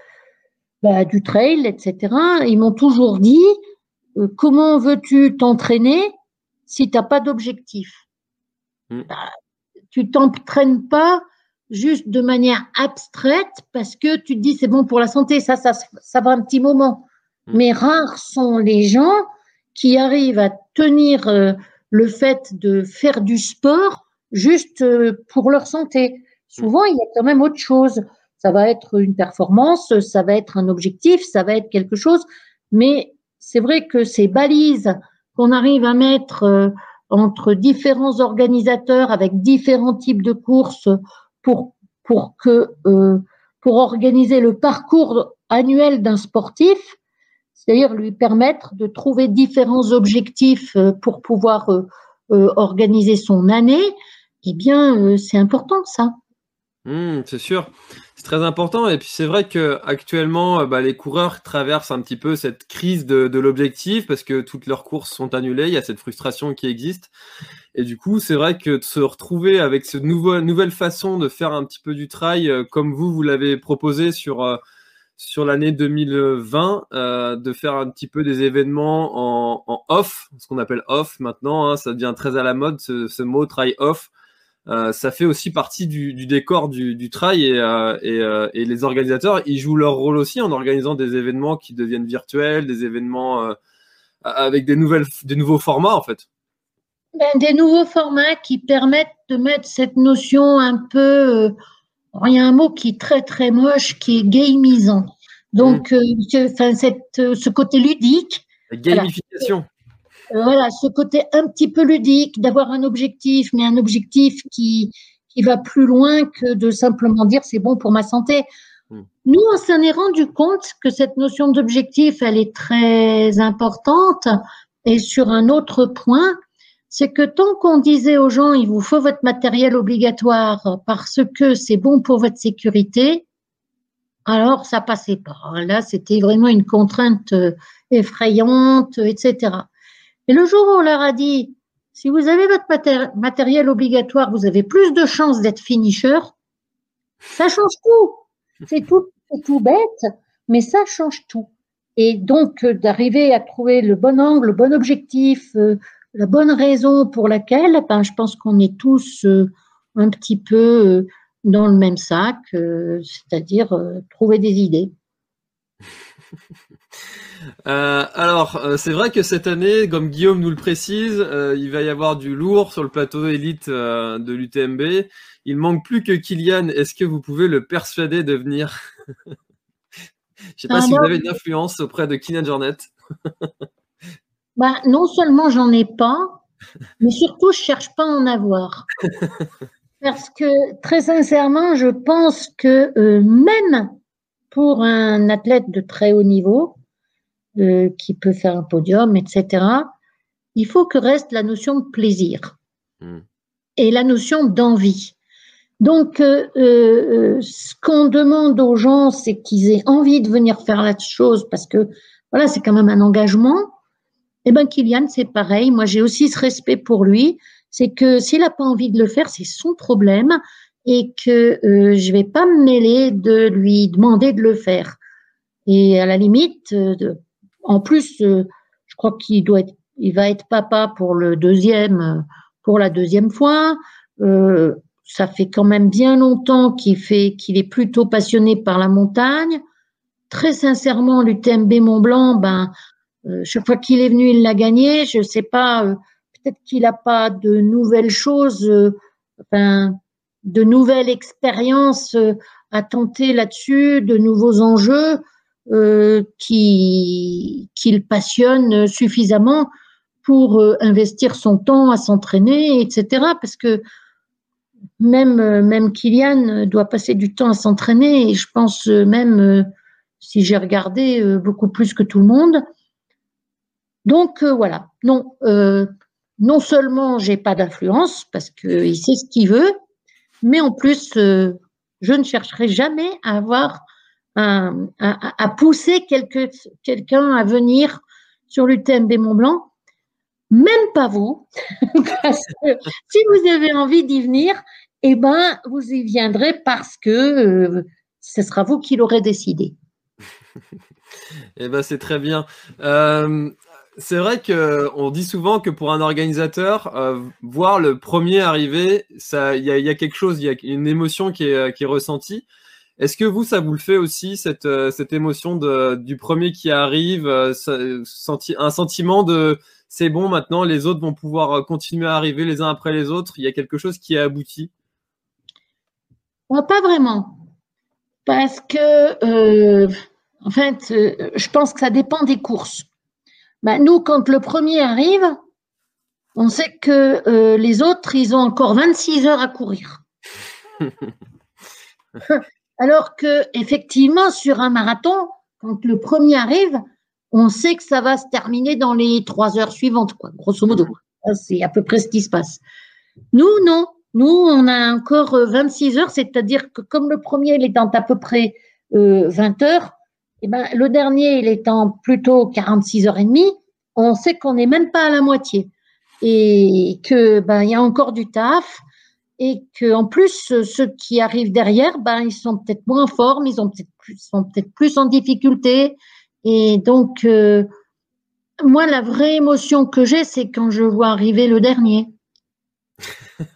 bah, trail, etc. Ils m'ont toujours dit euh, comment veux-tu t'entraîner si tu n'as pas d'objectif? Hmm. bah, Tu t'entraînes pas juste de manière abstraite parce que tu te dis c'est bon pour la santé, ça, ça, ça va un petit moment. Hmm. Mais rares sont les gens qui arrivent à tenir euh, le fait de faire du sport juste euh, pour leur santé. Souvent, il y a quand même autre chose. Ça va être une performance, ça va être un objectif, ça va être quelque chose. Mais c'est vrai que ces balises qu'on arrive à mettre euh, entre différents organisateurs avec différents types de courses pour pour que pour organiser le parcours annuel d'un sportif, c'est-à-dire lui permettre de trouver différents objectifs euh, pour pouvoir euh, euh, organiser son année, eh bien, c'est important ça. Mmh, c'est sûr, c'est très important. Et puis c'est vrai que actuellement, bah, les coureurs traversent un petit peu cette crise de, l'objectif parce que toutes leurs courses sont annulées. Il y a cette frustration qui existe. Et du coup, c'est vrai que de se retrouver avec cette nouvelle façon de faire un petit peu du trail, comme vous, vous l'avez proposé sur sur l'année 2020 euh, de faire un petit peu des événements en, off, ce qu'on appelle off maintenant, hein, ça devient très à la mode ce, mot try off. Euh, ça fait aussi partie du, décor du, du trail et, euh, et, les organisateurs, ils jouent leur rôle aussi en organisant des événements qui deviennent virtuels, des événements avec des, nouvelles, des nouveaux formats en fait. Ben, des nouveaux formats qui permettent de mettre cette notion un peu il y a un mot qui est très très moche, qui est gamisant. Donc, mm. euh, cette, euh, ce côté ludique. La gamification. Euh, voilà, ce côté un petit peu ludique, d'avoir un objectif, mais un objectif qui, qui va plus loin que de simplement dire c'est bon pour ma santé. Mm. Nous, on s'en est rendu compte que cette notion d'objectif, elle est très importante. Et sur un autre point, c'est que tant qu'on disait aux gens, il vous faut votre matériel obligatoire parce que c'est bon pour votre sécurité, alors ça passait pas. Là, c'était vraiment une contrainte euh, effrayante, etc. Et le jour où on leur a dit, si vous avez votre matériel obligatoire, vous avez plus de chances d'être finisher, ça change tout. C'est tout, bête, mais ça change tout. Et donc, euh, d'arriver à trouver le bon angle, le bon objectif, euh, la bonne raison pour laquelle, ben, je pense qu'on est tous euh, un petit peu dans le même sac, c'est-à-dire trouver des idées. Euh, alors, euh, c'est vrai que cette année, comme Guillaume nous le précise, euh, il va y avoir du lourd sur le plateau élite de l'UTMB. Il manque plus que Kylian. Est-ce que vous pouvez le persuader de venir? Je sais pas si vous avez une influence auprès de Kylian Jornet. bah, non seulement j'en ai pas, mais surtout je cherche pas à en avoir. Parce que très sincèrement, je pense que même pour un athlète de très haut niveau, euh, qui peut faire un podium, etc., il faut que reste la notion de plaisir hmm. et la notion d'envie. Donc, euh, euh, ce qu'on demande aux gens, c'est qu'ils aient envie de venir faire la chose parce que, voilà, c'est quand même un engagement. Eh bien, Kylian, c'est pareil. Moi, j'ai aussi ce respect pour lui. C'est que s'il n'a pas envie de le faire, c'est son problème et que euh, je vais pas me mêler de lui demander de le faire. Et à la limite, de, en plus, euh, je crois qu'il doit être, il va être papa pour le deuxième, pour la deuxième fois. Euh, ça fait quand même bien longtemps qu'il fait, qu'il est plutôt passionné par la montagne. Très sincèrement, l'UTMB Mont Blanc, ben, chaque fois qu'il est venu, il l'a gagné. Je sais pas, peut-être qu'il n'a pas de nouvelles choses. de nouvelles expériences euh, à tenter là-dessus, de nouveaux enjeux euh, qui qu'il passionne suffisamment pour euh, investir son temps à s'entraîner, etc. Parce que même même Kylian doit passer du temps à s'entraîner et je pense même si j'ai regardé beaucoup plus que tout le monde. Donc voilà, non, non seulement j'ai pas d'influence parce qu'il sait ce qu'il veut, mais en plus, euh, je ne chercherai jamais à avoir à, pousser quelqu'un à venir sur l'UTMB Mont Blanc, même pas vous, parce que si vous avez envie d'y venir, eh ben, vous y viendrez parce que euh, ce sera vous qui l'aurez décidé. eh ben, c'est très bien. Euh, c'est vrai que on dit souvent que pour un organisateur, euh, voir le premier arriver, il y a, quelque chose, il y a une émotion qui est ressentie. Est-ce que vous, ça vous le fait aussi cette, euh, cette émotion de, du premier qui arrive, euh, un sentiment de c'est bon maintenant, les autres vont pouvoir continuer à arriver les uns après les autres. Il y a quelque chose qui est abouti? pas vraiment, parce que en fait, je pense que ça dépend des courses. Ben, nous, quand le premier arrive, on sait que euh, les autres, ils ont encore 26 heures à courir. Alors que, effectivement, sur un marathon, quand le premier arrive, on sait que ça va se terminer dans les trois heures suivantes, quoi, grosso modo. C'est à peu près ce qui se passe. Nous, non. Nous, on a encore 26 heures, c'est-à-dire que comme le premier, il est dans à peu près euh, 20 heures, eh ben, le dernier, il est en plutôt 46 heures et demie. On sait qu'on n'est même pas à la moitié et que ben il y a encore du taf et que en plus ceux qui arrivent derrière, ben ils sont peut-être moins en forme, ils ont peut-être plus, sont peut-être plus en difficulté et donc euh, moi la vraie émotion que j'ai, c'est quand je vois arriver le dernier.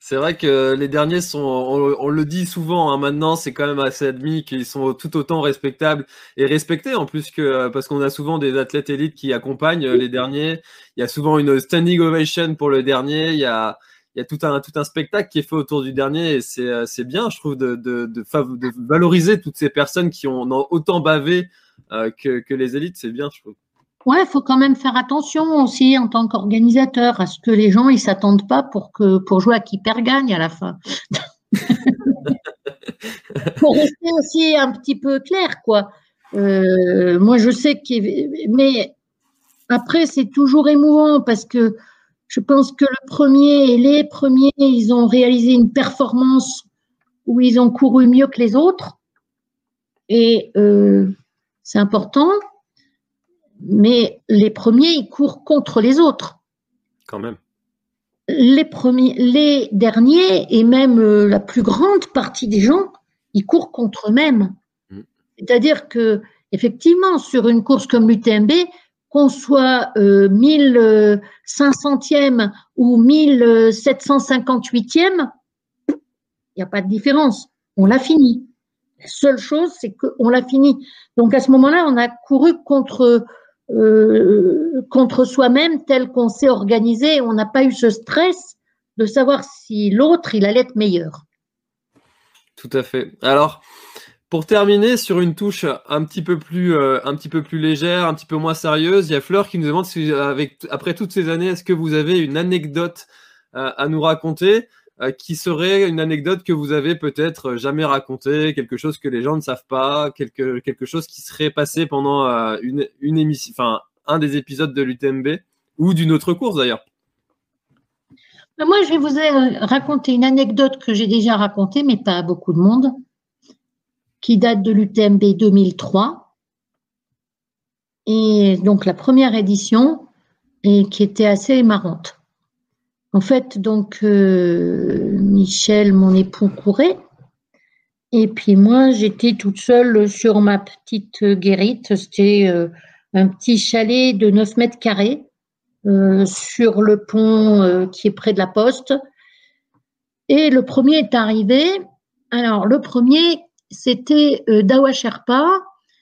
C'est vrai que les derniers sont, on, le dit souvent hein, maintenant, c'est quand même assez admis qu'ils sont tout autant respectables et respectés en plus que euh, parce qu'on a souvent des athlètes élites qui accompagnent euh, les derniers. Il y a souvent une standing ovation pour le dernier. Il y a, il y a tout un tout un spectacle qui est fait autour du dernier et c'est euh, bien, je trouve, de, de, de, valoriser toutes ces personnes qui ont, autant bavé que, que les élites. C'est bien, je trouve. Ouais, il faut quand même faire attention aussi en tant qu'organisateur à ce que les gens ils s'attendent pas pour que pour jouer à qui perd gagne à la fin. pour rester aussi un petit peu clair, quoi. Euh, moi, je sais que, mais après, c'est toujours émouvant parce que je pense que le premier et les premiers, ils ont réalisé une performance où ils ont couru mieux que les autres. Et euh, c'est important mais les premiers, ils courent contre les autres. Quand même. Les premiers, les derniers, et même euh, la plus grande partie des gens, ils courent contre eux-mêmes. Mm. C'est-à-dire que, effectivement, sur une course comme l'UTMB, qu'on soit euh, 1500e ou 1758e, il n'y a pas de différence. On l'a fini. La seule chose, c'est qu'on l'a fini. Donc à ce moment-là, on a couru contre euh, contre soi-même tel qu'on s'est organisé. On n'a pas eu ce stress de savoir si l'autre, il allait être meilleur. Tout à fait. Alors, pour terminer sur une touche un petit peu plus, euh, un petit peu plus légère, un petit peu moins sérieuse, il y a Fleur qui nous demande si, avec, après toutes ces années, est-ce que vous avez une anecdote euh, à nous raconter euh, qui serait une anecdote que vous avez peut-être jamais racontée, quelque chose que les gens ne savent pas, quelque, quelque chose qui serait passé pendant une, une émission, enfin, un des épisodes de l'UTMB ou d'une autre course d'ailleurs. Moi, je vais vous raconter une anecdote que j'ai déjà racontée, mais pas à beaucoup de monde qui date de l'UTMB 2003. Et donc la première édition, et qui était assez marrante. En fait, donc euh, Michel, mon époux, courait. Et puis moi, j'étais toute seule sur ma petite guérite. C'était euh, un petit chalet de 9 mètres carrés euh, sur le pont qui est près de la poste. Et le premier est arrivé. Alors, le premier, c'était euh, Dawa Sherpa.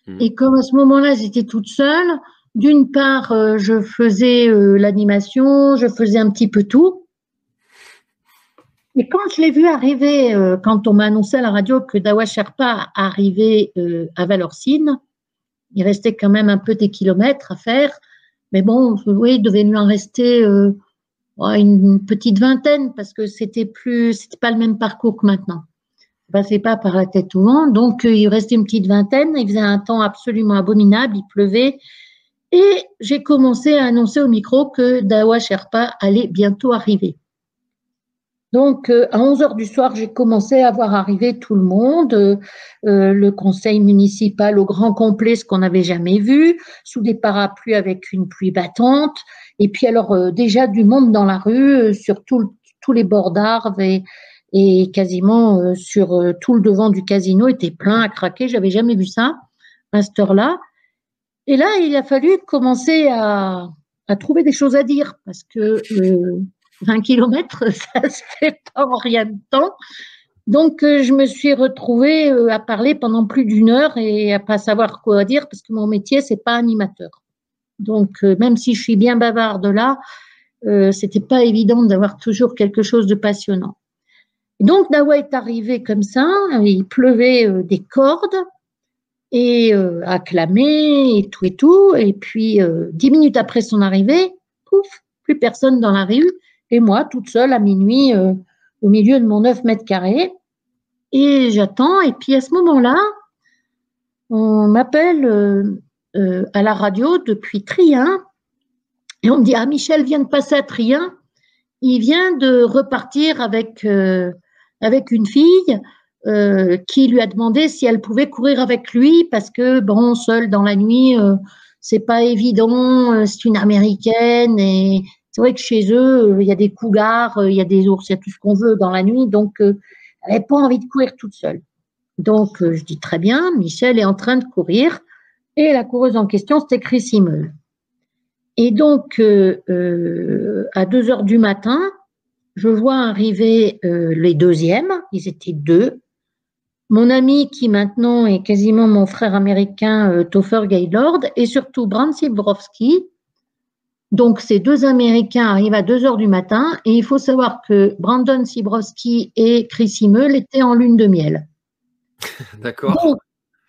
Hmm. Et comme à ce moment-là, j'étais toute seule, d'une part, euh, je faisais euh, l'animation, je faisais un petit peu tout. Et quand je l'ai vu arriver, quand on m'a annoncé à la radio que Dawa Sherpa arrivait à Valorcine, il restait quand même un peu des kilomètres à faire. Mais bon, oui, il devait lui en rester une petite vingtaine parce que c'était plus, c'était pas le même parcours que maintenant passait pas par la tête au. Donc, euh, il restait une petite vingtaine. Il faisait un temps absolument abominable. Il pleuvait. Et j'ai commencé à annoncer au micro que Dawa Sherpa allait bientôt arriver. Donc, euh, à 11 heures du soir, j'ai commencé à voir arriver tout le monde, euh, le conseil municipal au grand complet, ce qu'on n'avait jamais vu, sous des parapluies avec une pluie battante, et puis alors déjà du monde dans la rue, sur tous les bords d'arbres et, et quasiment euh, sur euh, tout le devant du casino était plein à craquer. J'avais jamais vu ça à cette heure-là. Et là, il a fallu commencer à, trouver des choses à dire parce que 20 euh, kilomètres, ça se fait pas en rien de temps. Donc, je me suis retrouvée à parler pendant plus d'une heure et à pas savoir quoi dire parce que mon métier, c'est pas animateur. Donc, même si je suis bien bavarde là, euh, c'était pas évident d'avoir toujours quelque chose de passionnant. Donc Dawa est arrivé comme ça, il pleuvait euh, des cordes et euh, acclamé et tout et tout. Et puis euh, dix minutes après son arrivée, pouf, plus personne dans la rue et moi toute seule à minuit au milieu de mon 9 mètres carrés. Et j'attends et puis à ce moment-là, on m'appelle à la radio depuis Trien et on me dit ah Michel vient de passer à Trien. Il vient de repartir avec avec une fille euh, qui lui a demandé si elle pouvait courir avec lui parce que bon, seule dans la nuit, euh, c'est pas évident. Euh, c'est une américaine et c'est vrai que chez eux, il y a des cougars, il y a des ours, il y a tout ce qu'on veut dans la nuit, donc elle n'avait pas envie de courir toute seule. Donc je dis très bien, Michel est en train de courir et la coureuse en question c'était Chris Himmel. Et donc à 2 heures du matin, je vois arriver euh, les deuxièmes, ils étaient deux. Mon ami qui maintenant est quasiment mon frère américain, euh, Topher Gaylord, et surtout Bram Sibrowski. Donc ces deux Américains arrivent à 2 heures du matin et il faut savoir que Brandon Sibrowski et Chris Himmel étaient en lune de miel. D'accord. Donc,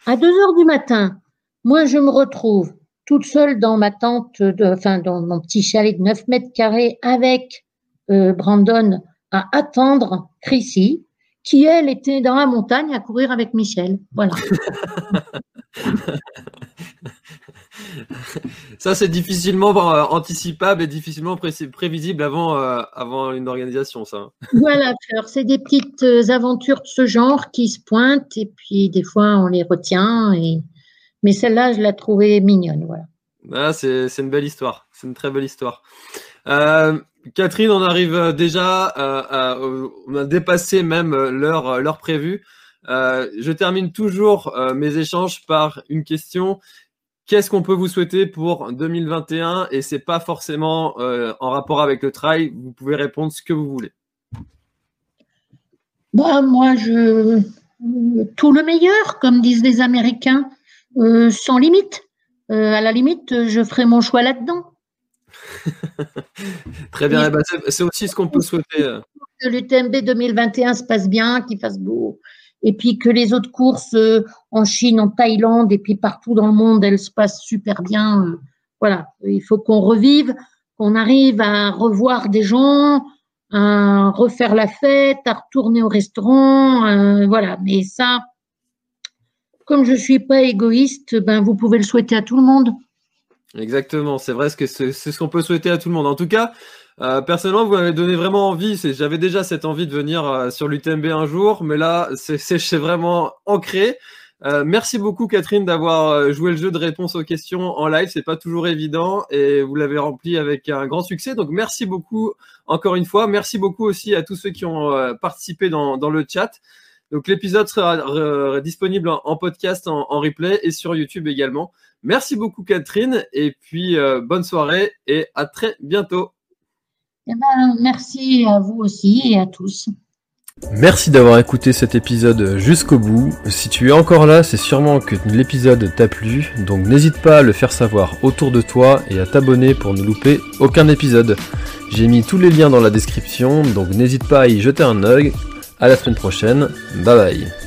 à 2 heures du matin, moi je me retrouve toute seule dans ma tente, de, enfin dans mon petit chalet de 9 mètres carrés avec euh, Brandon à attendre Chrissy, qui elle était dans la montagne à courir avec Michel. Voilà. ça, c'est difficilement euh, anticipable et difficilement prévisible avant, euh, avant une organisation, ça. Voilà, c'est des petites aventures de ce genre qui se pointent et puis des fois on les retient. Et... Mais celle-là, je l'ai trouvée mignonne. Voilà. Ah, c'est une belle histoire. C'est une très belle histoire. Euh, Catherine, on arrive euh, déjà, euh, on a dépassé même l'heure, l'heure prévue. je termine toujours mes échanges par une question. Qu'est-ce qu'on peut vous souhaiter pour 2021 Et c'est pas forcément en rapport avec le trail. Vous pouvez répondre ce que vous voulez. Bah, moi, je, tout le meilleur, comme disent les Américains, sans limite. à la limite, je ferai mon choix là-dedans. Très bien, eh ben, c'est aussi ce qu'on peut souhaiter. Que l'UTMB 2021 se passe bien, qu'il fasse beau, et puis que les autres courses en Chine, en Thaïlande, et puis partout dans le monde, elles se passent super bien. Voilà, il faut qu'on revive, qu'on arrive à revoir des gens, à refaire la fête, à retourner au restaurant, euh, voilà. Mais ça, comme je suis pas égoïste, ben vous pouvez le souhaiter à tout le monde. Exactement, c'est vrai c'est ce qu'on peut souhaiter à tout le monde. En tout cas, euh, personnellement, vous m'avez donné vraiment envie. J'avais déjà cette envie de venir euh, sur l'UTMB un jour, mais là, c'est vraiment ancré. Euh, merci beaucoup Catherine d'avoir joué le jeu de réponse aux questions en live. C'est pas toujours évident et vous l'avez rempli avec un grand succès. Donc merci beaucoup encore une fois. Merci beaucoup aussi à tous ceux qui ont participé dans, le chat. Donc l'épisode sera disponible en, podcast, en, replay et sur YouTube également. Merci beaucoup Catherine et puis bonne soirée et à très bientôt. Eh ben, merci à vous aussi et à tous. Merci d'avoir écouté cet épisode jusqu'au bout. Si tu es encore là, c'est sûrement que l'épisode t'a plu, donc n'hésite pas à le faire savoir autour de toi et à t'abonner pour ne louper aucun épisode. J'ai mis tous les liens dans la description, donc n'hésite pas à y jeter un œil. À la semaine prochaine, bye bye.